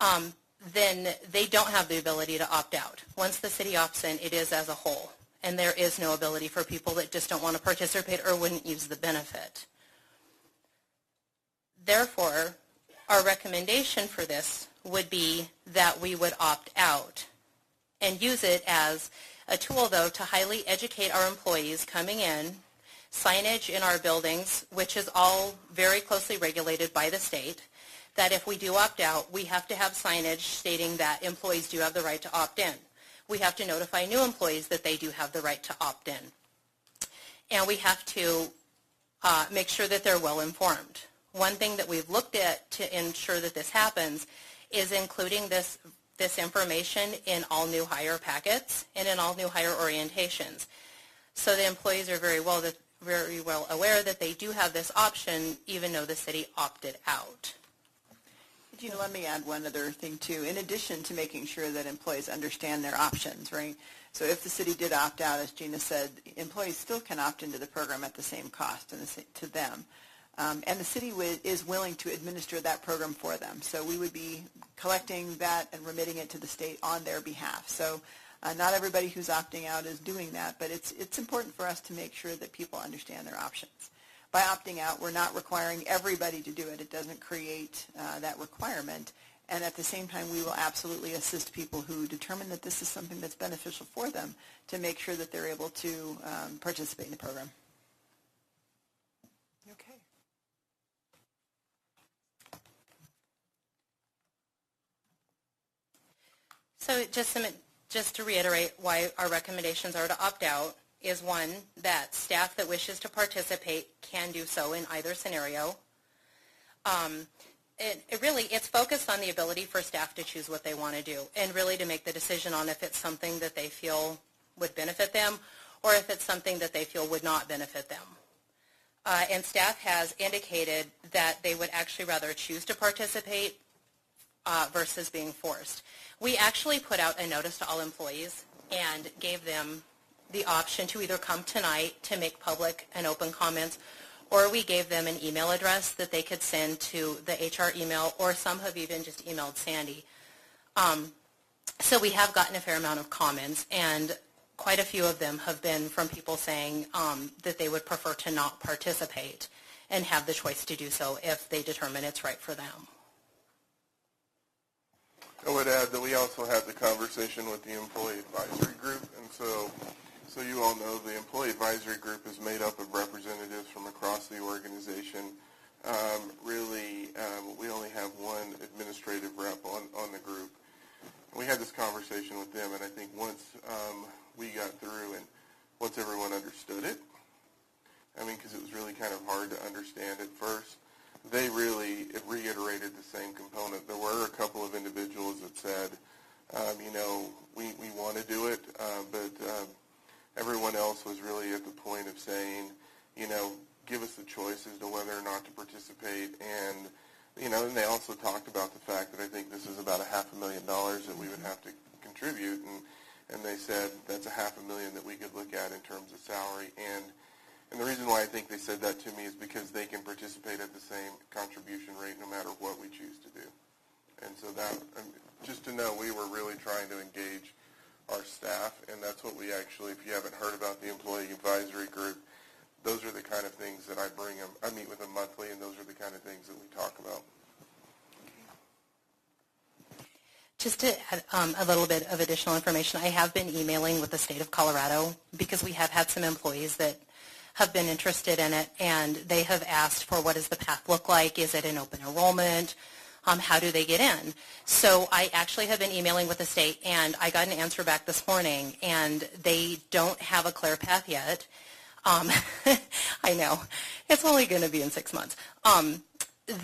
um, then they don't have the ability to opt out. Once the city opts in, it is as a whole, and there is no ability for people that just don't want to participate or wouldn't use the benefit. Therefore, our recommendation for this would be that we would opt out and use it as a tool, though, to highly educate our employees coming in, signage in our buildings, which is all very closely regulated by the state, that if we do opt out, we have to have signage stating that employees do have the right to opt in. We have to notify new employees that they do have the right to opt in. And we have to uh, make sure that they're well informed. One thing that we've looked at to ensure that this happens is including this this information in all new hire packets and in all new hire orientations. So the employees are very well very well aware that they do have this option even though the city opted out. Gina, let me add one other thing too. In addition to making sure that employees understand their options, right? So if the city did opt out, as Gina said, employees still can opt into the program at the same cost and the, to them. Um, and the city is willing to administer that program for them. So we would be collecting that and remitting it to the state on their behalf. So uh, not everybody who's opting out is doing that, but it's, it's important for us to make sure that people understand their options. By opting out, we're not requiring everybody to do it. It doesn't create uh, that requirement. And at the same time, we will absolutely assist people who determine that this is something that's beneficial for them to make sure that they're able to um, participate in the program. Okay. So just just to reiterate why our recommendations are to opt out is one, that staff that wishes to participate can do so in either scenario. Um, it, it really, it's focused on the ability for staff to choose what they want to do and really to make the decision on if it's something that they feel would benefit them or if it's something that they feel would not benefit them. Uh, and staff has indicated that they would actually rather choose to participate uh, versus being forced. We actually put out a notice to all employees and gave them the option to either come tonight to make public and open comments, or we gave them an email address that they could send to the HR email, or some have even just emailed Sandy. Um, so we have gotten a fair amount of comments, and quite a few of them have been from people saying um, that they would prefer to not participate and have the choice to do so if they determine it's right for them. I would add that we also had the conversation with the employee advisory group, and so, so you all know, the employee advisory group is made up of representatives from across the organization. Um, really, um, we only have one administrative rep on, on the group. We had this conversation with them, and I think once um, we got through and once everyone understood it, I mean, because it was really kind of hard to understand at first, they really reiterated the same component. There were a couple of individuals that said, um, you know, we, we want to do it, uh, but um, everyone else was really at the point of saying, you know, give us the choice as to whether or not to participate. And, you know, and they also talked about the fact that I think this is about a half a million dollars that we would have to contribute. And, and they said that's a half a million that we could look at in terms of salary and and the reason why I think they said that to me is because they can participate at the same contribution rate no matter what we choose to do. And so that, just to know, we were really trying to engage our staff, and that's what we actually, if you haven't heard about the employee advisory group, those are the kind of things that I bring them. I meet with them monthly, and those are the kind of things that we talk about. Just to add um, a little bit of additional information, I have been emailing with the state of Colorado because we have had some employees that have been interested in it, and they have asked for what does the path look like? Is it an open enrollment? Um, how do they get in? So I actually have been emailing with the state, and I got an answer back this morning, and they don't have a clear path yet. Um, I know. It's only going to be in six months. Um,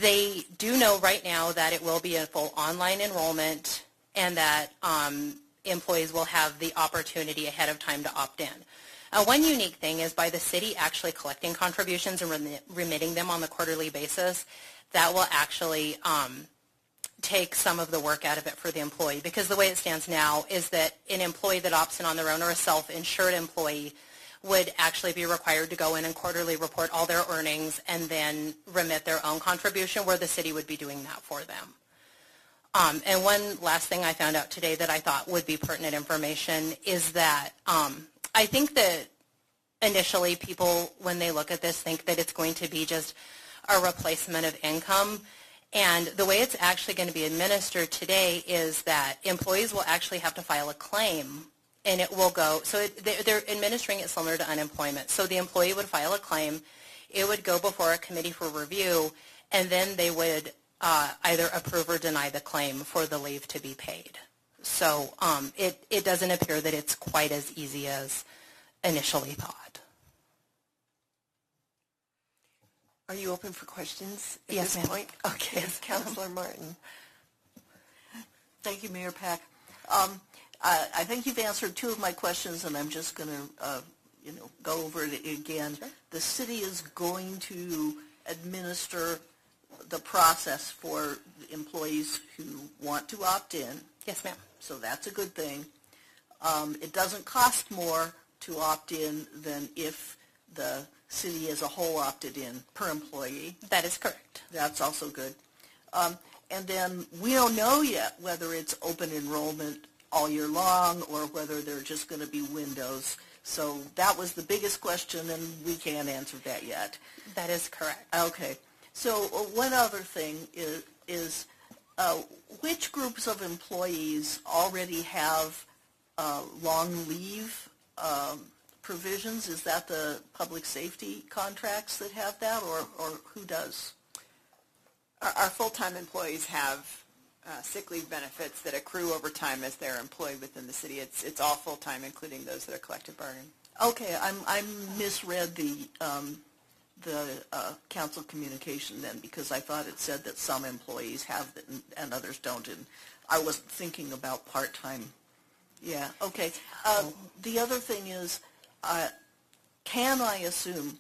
they do know right now that it will be a full online enrollment and that um, employees will have the opportunity ahead of time to opt in. Uh, one unique thing is by the city actually collecting contributions and remi- remitting them on the quarterly basis, that will actually um, take some of the work out of it for the employee. Because the way it stands now is that an employee that opts in on their own or a self-insured employee would actually be required to go in and quarterly report all their earnings and then remit their own contribution where the city would be doing that for them. Um, and one last thing I found out today that I thought would be pertinent information is that um, I think that initially people, when they look at this, think that it's going to be just a replacement of income. And the way it's actually going to be administered today is that employees will actually have to file a claim and it will go, so it, they're, administering it similar to unemployment. So the employee would file a claim, it would go before a committee for review, and then they would uh, either approve or deny the claim for the leave to be paid. So um, it, it doesn't appear that it's quite as easy as initially thought. Are you open for questions at Yes, this ma'am. point? Okay, Councilor Martin. Thank you, Mayor Peck. Um, I, I think you've answered two of my questions, and I'm just going to, uh, you know, go over it again. The city is going to administer the process for employees who want to opt in, Yes, ma'am. so that's a good thing. Um, it doesn't cost more to opt in than if the city as a whole opted in per employee. That is correct. That's also good. Um, and then we don't know yet whether it's open enrollment all year long or whether they're just going to be windows. So that was the biggest question, and we can't answer that yet. That is correct. Okay. So uh, one other thing is, is uh, which groups of employees already have uh, long leave um, provisions? Is that the public safety contracts that have that, or, or who does? Our, our full-time employees have uh, sick leave benefits that accrue over time as they're employed within the city. It's, it's all full-time, including those that are collective bargaining. Okay, I'm, I misread the, um, the, uh, council communication then, because I thought it said that some employees have it and, and others don't, and I wasn't thinking about part-time. Yeah, okay. Uh, the other thing is, uh, can I assume,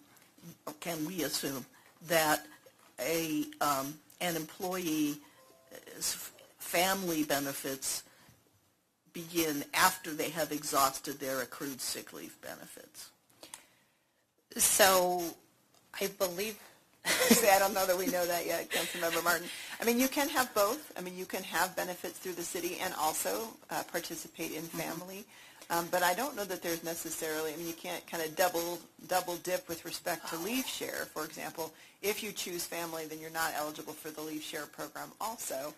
or can we assume, that a, um, an employee's FAMLI benefits begin after they have exhausted their accrued sick leave benefits? So I believe Say, I don't know that we know that yet, Councilmember Martin. I mean, you can have both. I mean, you can have benefits through the city and also uh, participate in FAMLI. Um, but I don't know that there's necessarily, I mean, you can't kind of double, double dip with respect to leave share, for example. If you choose FAMLI, then you're not eligible for the leave share program also.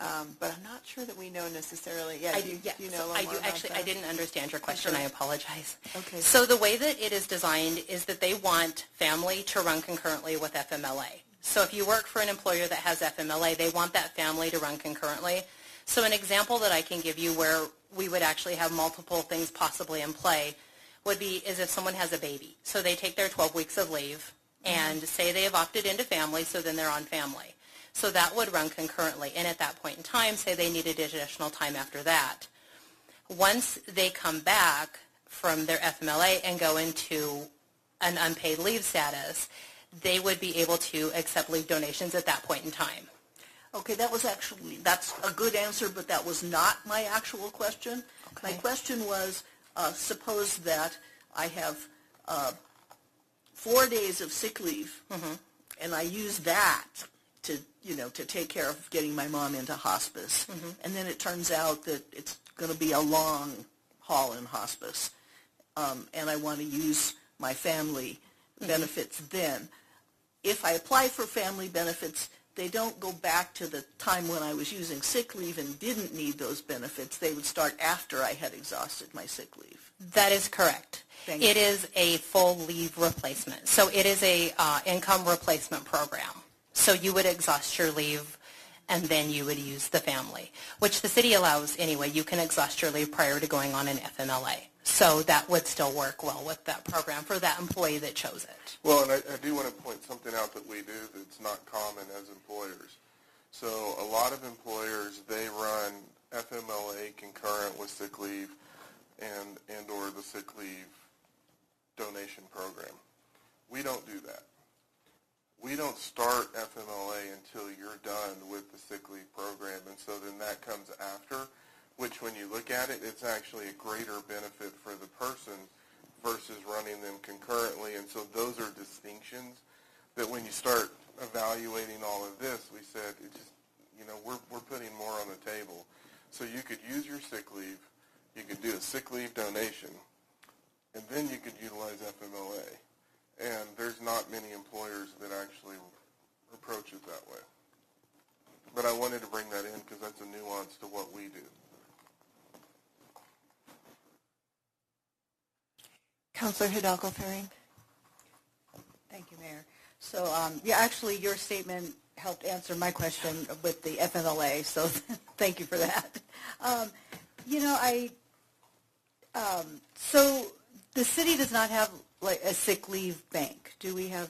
Um, but I'm not sure that we know necessarily. Yeah, I do you, yeah, you know a I little do more about actually. I didn't understand your question. I apologize. Okay. So the way that it is designed is that they want FAMLI to run concurrently with FMLA. So if you work for an employer that has FMLA, they want that FAMLI to run concurrently. So an example that I can give you where we would actually have multiple things possibly in play would be is if someone has a baby. So they take their 12 weeks of leave and say they have opted into FAMLI, so then they're on FAMLI. So that would run concurrently. And at that point in time, say they needed additional time after that. Once they come back from their FMLA and go into an unpaid leave status, they would be able to accept leave donations at that point in time. Okay, that was actually, that's a good answer, but that was not my actual question. My question was, uh, suppose that I have uh, four days of sick leave, and I use that to, you know, to take care of getting my mom into hospice. And then it turns out that it's going to be a long haul in hospice, um, and I want to use my FAMLI benefits then. If I apply for FAMLI benefits, they don't go back to the time when I was using sick leave and didn't need those benefits. They would start after I had exhausted my sick leave. That is correct. Thank It you. is a full leave replacement. So it is a uh, income replacement program. So you would exhaust your leave and then you would use the FAMLI, which the city allows anyway. You can exhaust your leave prior to going on an FMLA. So that would still work well with that program for that employee that chose it. Well, and I, I do want to point something out that we do that's not common as employers. So a lot of employers, they run FMLA concurrent with sick leave and, and or the sick leave donation program. We don't do that. We don't start FMLA until you're done with the sick leave program, and so then that comes after, which when you look at it, it's actually a greater benefit for the person versus running them concurrently, and so those are distinctions that when you start evaluating all of this, we said, it just, you know, we're, we're putting more on the table. So you could use your sick leave, you could do a sick leave donation, and then you could utilize FMLA. And there's not many employers that actually approach it that way. But I wanted to bring that in because that's a nuance to what we do. Counselor Hidalgo Fahring? Thank you, Mayor. So, um, yeah, actually, your statement helped answer my question with the FMLA, so thank you for that. Um, you know, I, um, so the city does not have like a sick leave bank, do we have?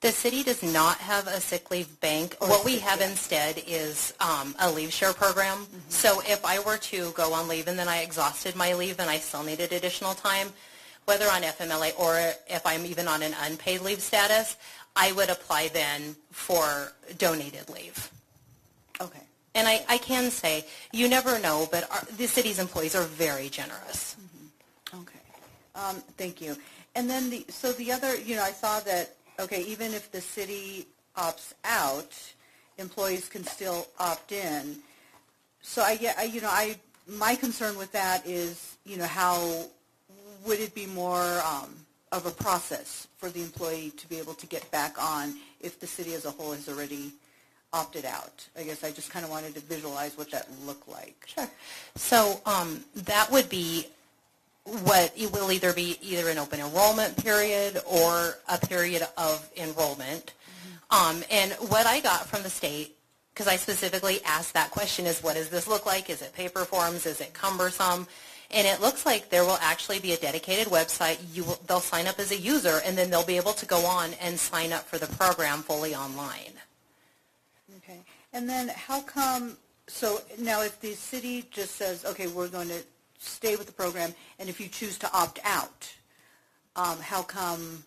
The city does not have a sick leave bank. Or What we have instead is um, a leave share program. So if I were to go on leave and then I exhausted my leave and I still needed additional time, whether on FMLA or if I'm even on an unpaid leave status, I would apply then for donated leave. Okay. And I, I can say, you never know, but our, the city's employees are very generous. Okay. Um, Thank you. And then the, so the other, you know, I saw that, okay, even if the city opts out, employees can still opt in. So I I- you know, I, my concern with that is, you know, how, would it be more um, of a process for the employee to be able to get back on if the city as a whole has already opted out? I guess I just kind of wanted to visualize what that looked like. Sure. So um, that would be what it will either be either an open enrollment period or a period of enrollment. Um, and what I got from the state, because I specifically asked that question, is what does this look like? Is it paper forms? Is it cumbersome? And it looks like there will actually be a dedicated website. You will, they'll sign up as a user, and then they'll be able to go on and sign up for the program fully online. Okay. And then how come, so now if the city just says, okay, we're going to stay with the program, and if you choose to opt out, um, how come,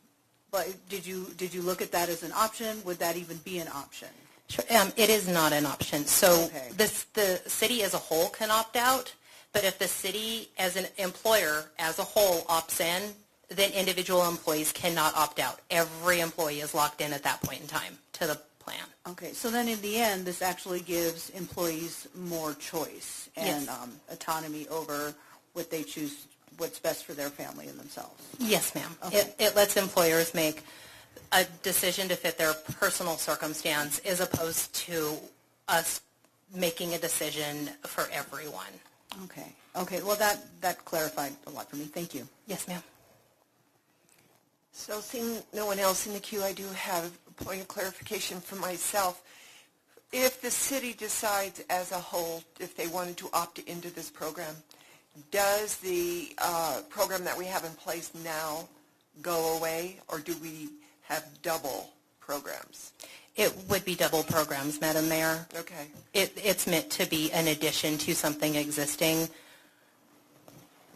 but did you, did you look at that as an option? Would that even be an option? Sure. Um, it is not an option. So Okay. this, the city as a whole can opt out, but if the city as an employer as a whole opts in, then individual employees cannot opt out. Every employee is locked in at that point in time to the plan. Okay, so then in the end, this actually gives employees more choice and Yes. um, autonomy over what they choose, what's best for their family and themselves. Yes, ma'am. Okay. It, it lets employers make a decision to fit their personal circumstance as opposed to us making a decision for everyone. Okay, okay, well, that, that clarified a lot for me. Thank you. Yes, ma'am. So seeing no one else in the queue, I do have a point of clarification for myself. If the city decides as a whole, if they wanted to opt into this program, does the uh, program that we have in place now go away, or do we have double programs? It would be double programs, Madam Mayor. Okay. It, it's meant to be an addition to something existing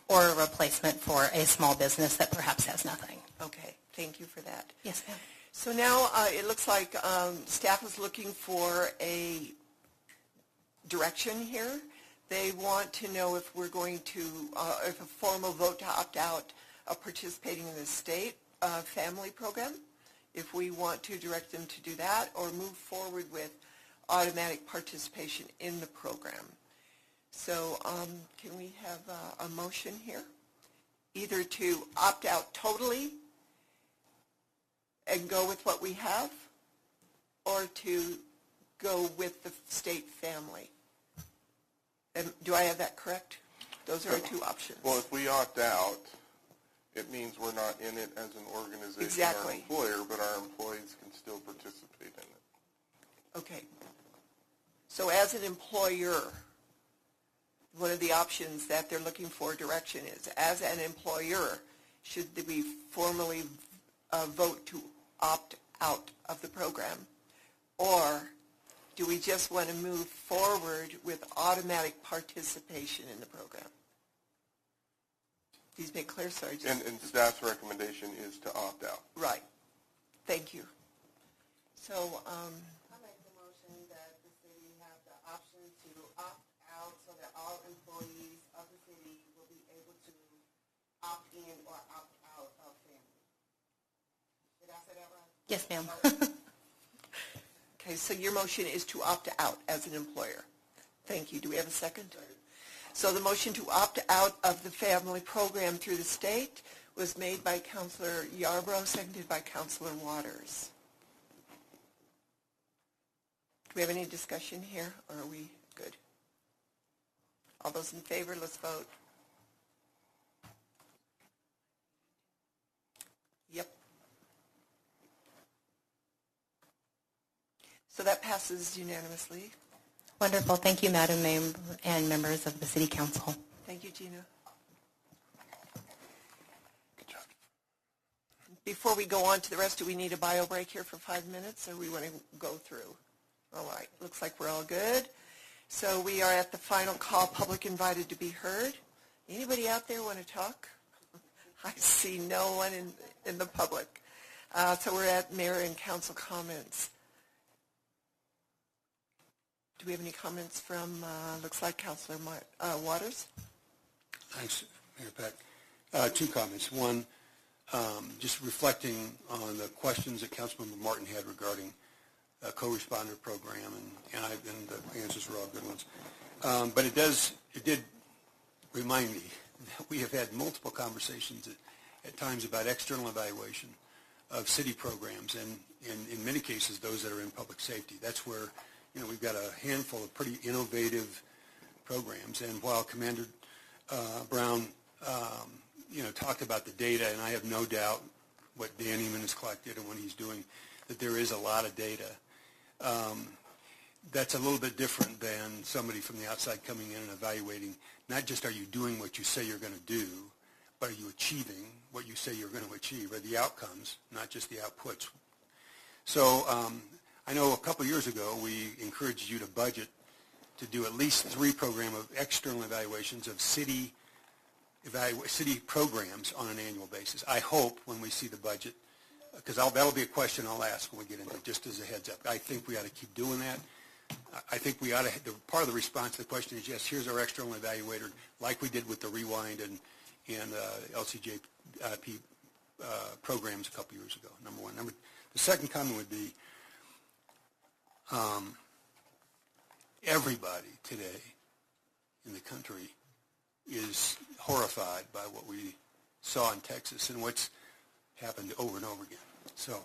or a replacement for a small business that perhaps has nothing. Okay, thank you for that. Yes, ma'am. So now uh, it looks like um, staff is looking for a direction here. They want to know if we're going to, uh, if a formal vote to opt out of participating in the state uh, FAMLI program, if we want to direct them to do that, or move forward with automatic participation in the program. So um, can we have uh, a motion here? Either to opt out totally and go with what we have, or to go with the state FAMLI. And do I have that correct? Those are our two options. Well, if we opt out, it means we're not in it as an organization or Exactly. employer, but our employees can still participate in it. Okay. So as an employer, one of the options that they're looking for direction is, as an employer, should we formally uh, vote to opt out of the program? Or do we just want to move forward with automatic participation in the program? These make clear, sorry. just- And, and staff's recommendation is to opt out. Right. Thank you. So, um, I make the motion that the city have the option to opt out so that all employees of the city will be able to opt in or opt out of FAMLI. Did I say that right? Yes, ma'am. Okay, so your motion is to opt out as an employer. Thank you. Do we have a second? So the motion to opt out of the FAMLI program through the state was made by Counselor Yarbrough, seconded by Counselor Waters. Do we have any discussion here, or are we good? All those in favor, let's vote. Yep. So that passes unanimously. Wonderful. Thank you, Madam Mayor and members of the City Council. Thank you, Gina. Before we go on to the rest, do we need a bio break here for five minutes, or we want to go through? All right, looks like we're all good. So we are at the final call, public invited to be heard. Anybody out there want to talk? I see no one in, in the public. Uh, So we're at mayor and council comments. Do we have any comments from, uh, looks like Counselor Mar- uh, Waters? Thanks, Mayor Peck. Uh, Two comments. One, um, just reflecting on the questions that Councilmember Martin had regarding a co-responder program, and and I, and the answers were all good ones. Um, But it does, it did remind me that we have had multiple conversations at, at times about external evaluation of city programs, and in, in many cases, those that are in public safety. That's where, you know, we've got a handful of pretty innovative programs, and while Commander uh, Brown, um, you know, talked about the data, and I have no doubt what Dan Eman has collected and what he's doing, that there is a lot of data. Um, that's a little bit different than somebody from the outside coming in and evaluating, not just are you doing what you say you're going to do, but are you achieving what you say you're going to achieve, or the outcomes, not just the outputs. So um, I know a couple years ago we encouraged you to budget to do at least three program of external evaluations of city evalu- city programs on an annual basis. I hope when we see the budget, because that'll be a question I'll ask when we get into it, just as a heads up. I think we ought to keep doing that. I- think we ought to, the, part of the response to the question is, yes, here's our external evaluator, like we did with the Rewind and, and uh, LCJP uh, programs a couple years ago, number one. Number, the second comment would be, um, everybody today in the country is horrified by what we saw in Texas and what's happened over and over again. So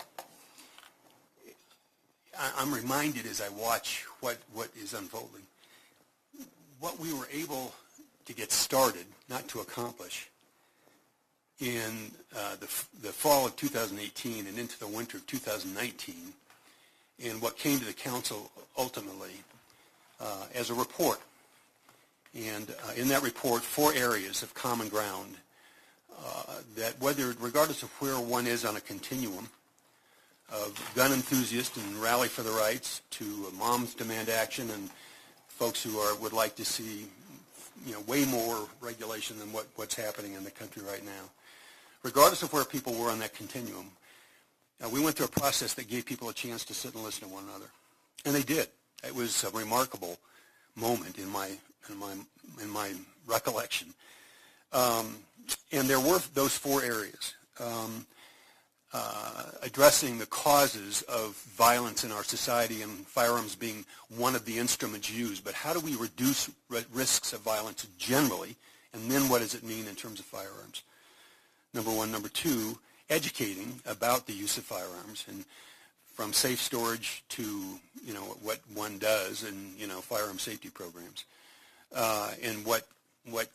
I'm reminded as I watch what, what is unfolding, what we were able to get started, not to accomplish, in uh, the, the fall of 2018 and into the winter of 2019, and what came to the council ultimately uh, as a report. And uh, in that report, four areas of common ground uh, that whether, regardless of where one is on a continuum of gun enthusiasts and rally for the rights to moms demand action and folks who are, would like to see, you know, way more regulation than what, what's happening in the country right now. Regardless of where people were on that continuum, uh, we went through a process that gave people a chance to sit and listen to one another. And they did. It was a remarkable moment in my, in my, in my recollection. Um, and there were those four areas. Um, uh, addressing the causes of violence in our society and firearms being one of the instruments used, but how do we reduce ri- risks of violence generally, and then what does it mean in terms of firearms? Number one. Number two, educating about the use of firearms and from safe storage to, you know, what one does in, you know, firearm safety programs, uh, and what, what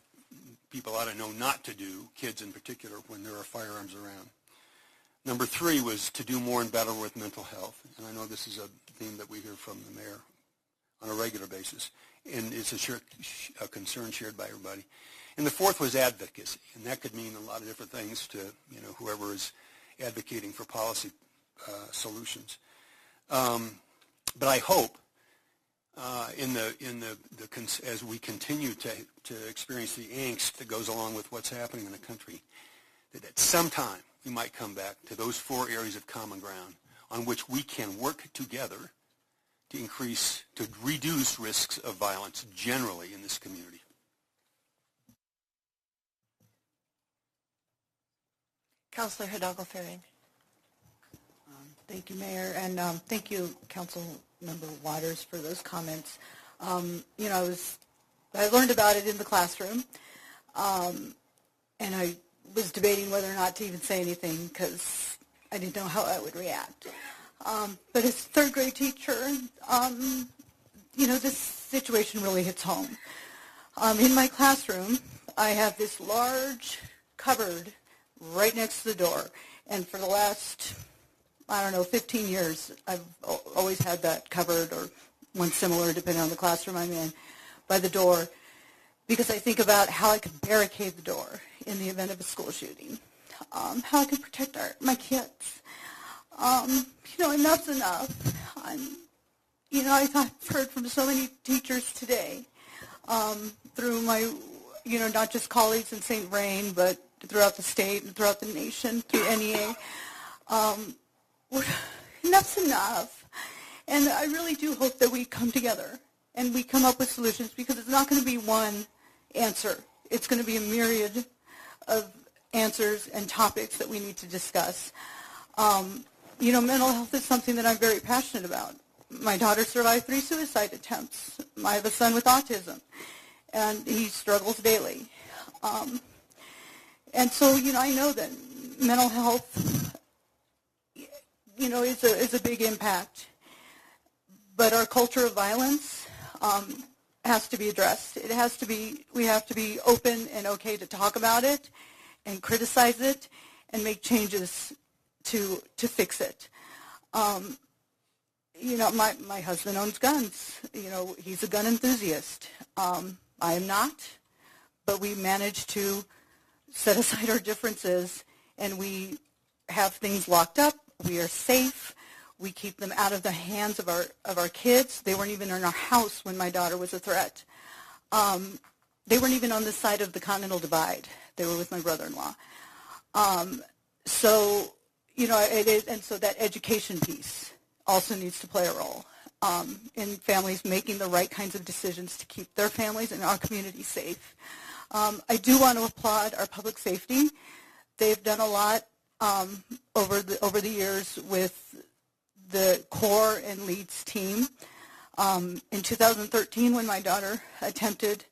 people ought to know not to do, kids in particular, when there are firearms around. Number three was to do more and better with mental health, and I know this is a theme that we hear from the mayor on a regular basis, and it's a, shir- a concern shared by everybody. And the fourth was advocacy, and that could mean a lot of different things to you know whoever is advocating for policy uh, solutions. Um, but I hope uh, in the in the, the as we continue to to experience the angst that goes along with what's happening in the country, that at some time we might come back to those four areas of common ground on which we can work together to increase, to reduce risks of violence generally in this community. Councilor Hidalgo Fahring. Thank you, Mayor, and um, thank you, Council Member Waters, for those comments. Um, you know, I was, I learned about it in the classroom, um, and I was debating whether or not to even say anything because I didn't know how I would react. Um, but as a third grade teacher, um, you know, this situation really hits home. Um, in my classroom, I have this large cupboard right next to the door, and for the last I don't know, 15 years, I've always had that covered or one similar, depending on the classroom I'm in, by the door, because I think about how I could barricade the door in the event of a school shooting, um, how I can protect our, my kids. Um, you know, enough's enough. I'm, you know, I've heard from so many teachers today um, through my, you know, not just colleagues in St. Vrain, but throughout the state and throughout the nation through NEA. Um, enough's enough. And I really do hope that we come together and we come up with solutions because it's not going to be one answer. It's going to be a myriad of answers and topics that we need to discuss. Um, you know, mental health is something that I'm very passionate about. My daughter survived three suicide attempts. I have a son with autism, and he struggles daily. Um, and so, you know, I know that mental health you know, is a, is a big impact. But our culture of violence um, has to be addressed. It has to be, we have to be open and okay to talk about it and criticize it and make changes to, to fix it. Um, you know, my, my husband owns guns. You know, he's a gun enthusiast. Um, I am not, but we managed to set aside our differences and we have things locked up we are safe. We keep them out of the hands of our of our kids. They weren't even in our house when my daughter was a threat. Um, they weren't even on this side of the Continental Divide. They were with my brother-in-law. Um, so, you know, and so that education piece also needs to play a role um, in families making the right kinds of decisions to keep their families and our community safe. Um, I do want to applaud our public safety. They've done a lot um, over the over the years with the core and leads team. Um, in 2013, when my daughter attempted,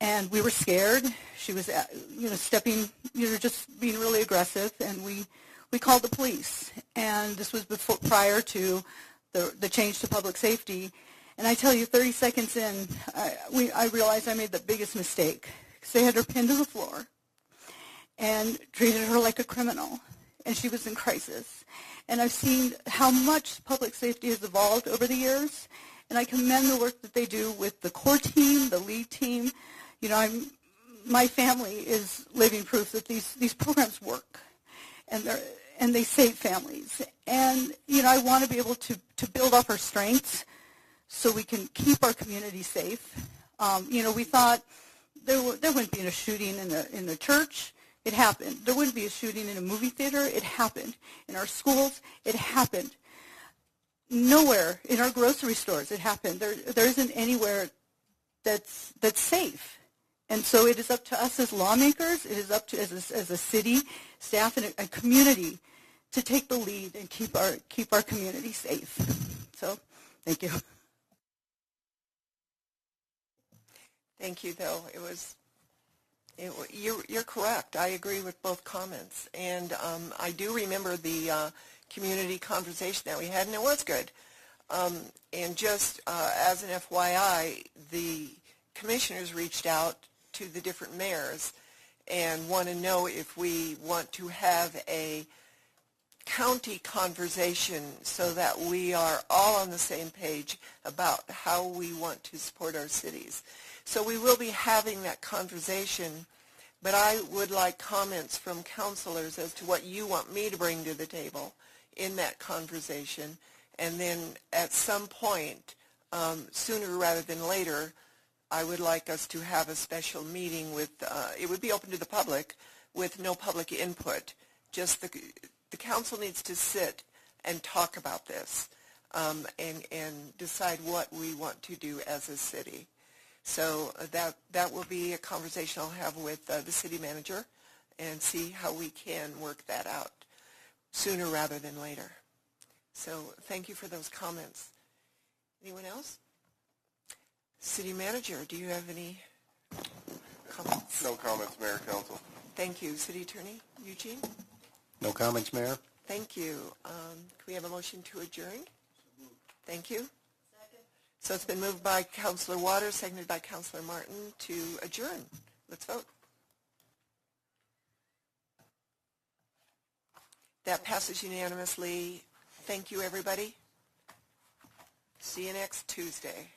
and we were scared, she was uh, you know stepping, you know, just being really aggressive, and we we called the police. And this was before prior to the the change to public safety. And I tell you, 30 seconds in, I, we, I realized I made the biggest mistake because they had her pinned to the floor and treated her like a criminal and she was in crisis. And I've seen how much public safety has evolved over the years, and I commend the work that they do with the core team, the lead team. You know, I'm, my family is living proof that these, these programs work, and they're and they save families. And you know, I want to be able to to build up our strengths so we can keep our community safe. Um, you know, we thought there, there wouldn't be a shooting in the in the church. It happened. There wouldn't be a shooting in a movie theater. It happened. In our schools, it happened. Nowhere in our grocery stores, it happened. There, there isn't anywhere that's that's safe. And so it is up to us as lawmakers, it is up to as a, as a city, staff, and a, a community to take the lead and keep our keep our community safe. So, thank you. Thank you, though. It was it, you're, you're correct. I agree with both comments. And um, I do remember the uh, community conversation that we had, and it was good. Um, and just uh, as an FYI, the commissioners reached out to the different mayors and want to know if we want to have a county conversation so that we are all on the same page about how we want to support our cities. So we will be having that conversation, but I would like comments from counselors as to what you want me to bring to the table in that conversation. And then at some point, um, sooner rather than later, I would like us to have a special meeting with, uh, it would be open to the public with no public input. Just the, the council needs to sit and talk about this um, and, and decide what we want to do as a city. So uh, that, that will be a conversation I'll have with uh, the city manager and see how we can work that out sooner rather than later. So thank you for those comments. Anyone else? City manager, do you have any comments? No comments, Mayor, Council. Thank you. City attorney, Eugene? No comments, Mayor? Thank you. Um, Can we have a motion to adjourn? Thank you. So it's been moved by Councillor Waters, seconded by Councillor Martin to adjourn. Let's vote. That passes unanimously. Thank you, everybody. See you next Tuesday.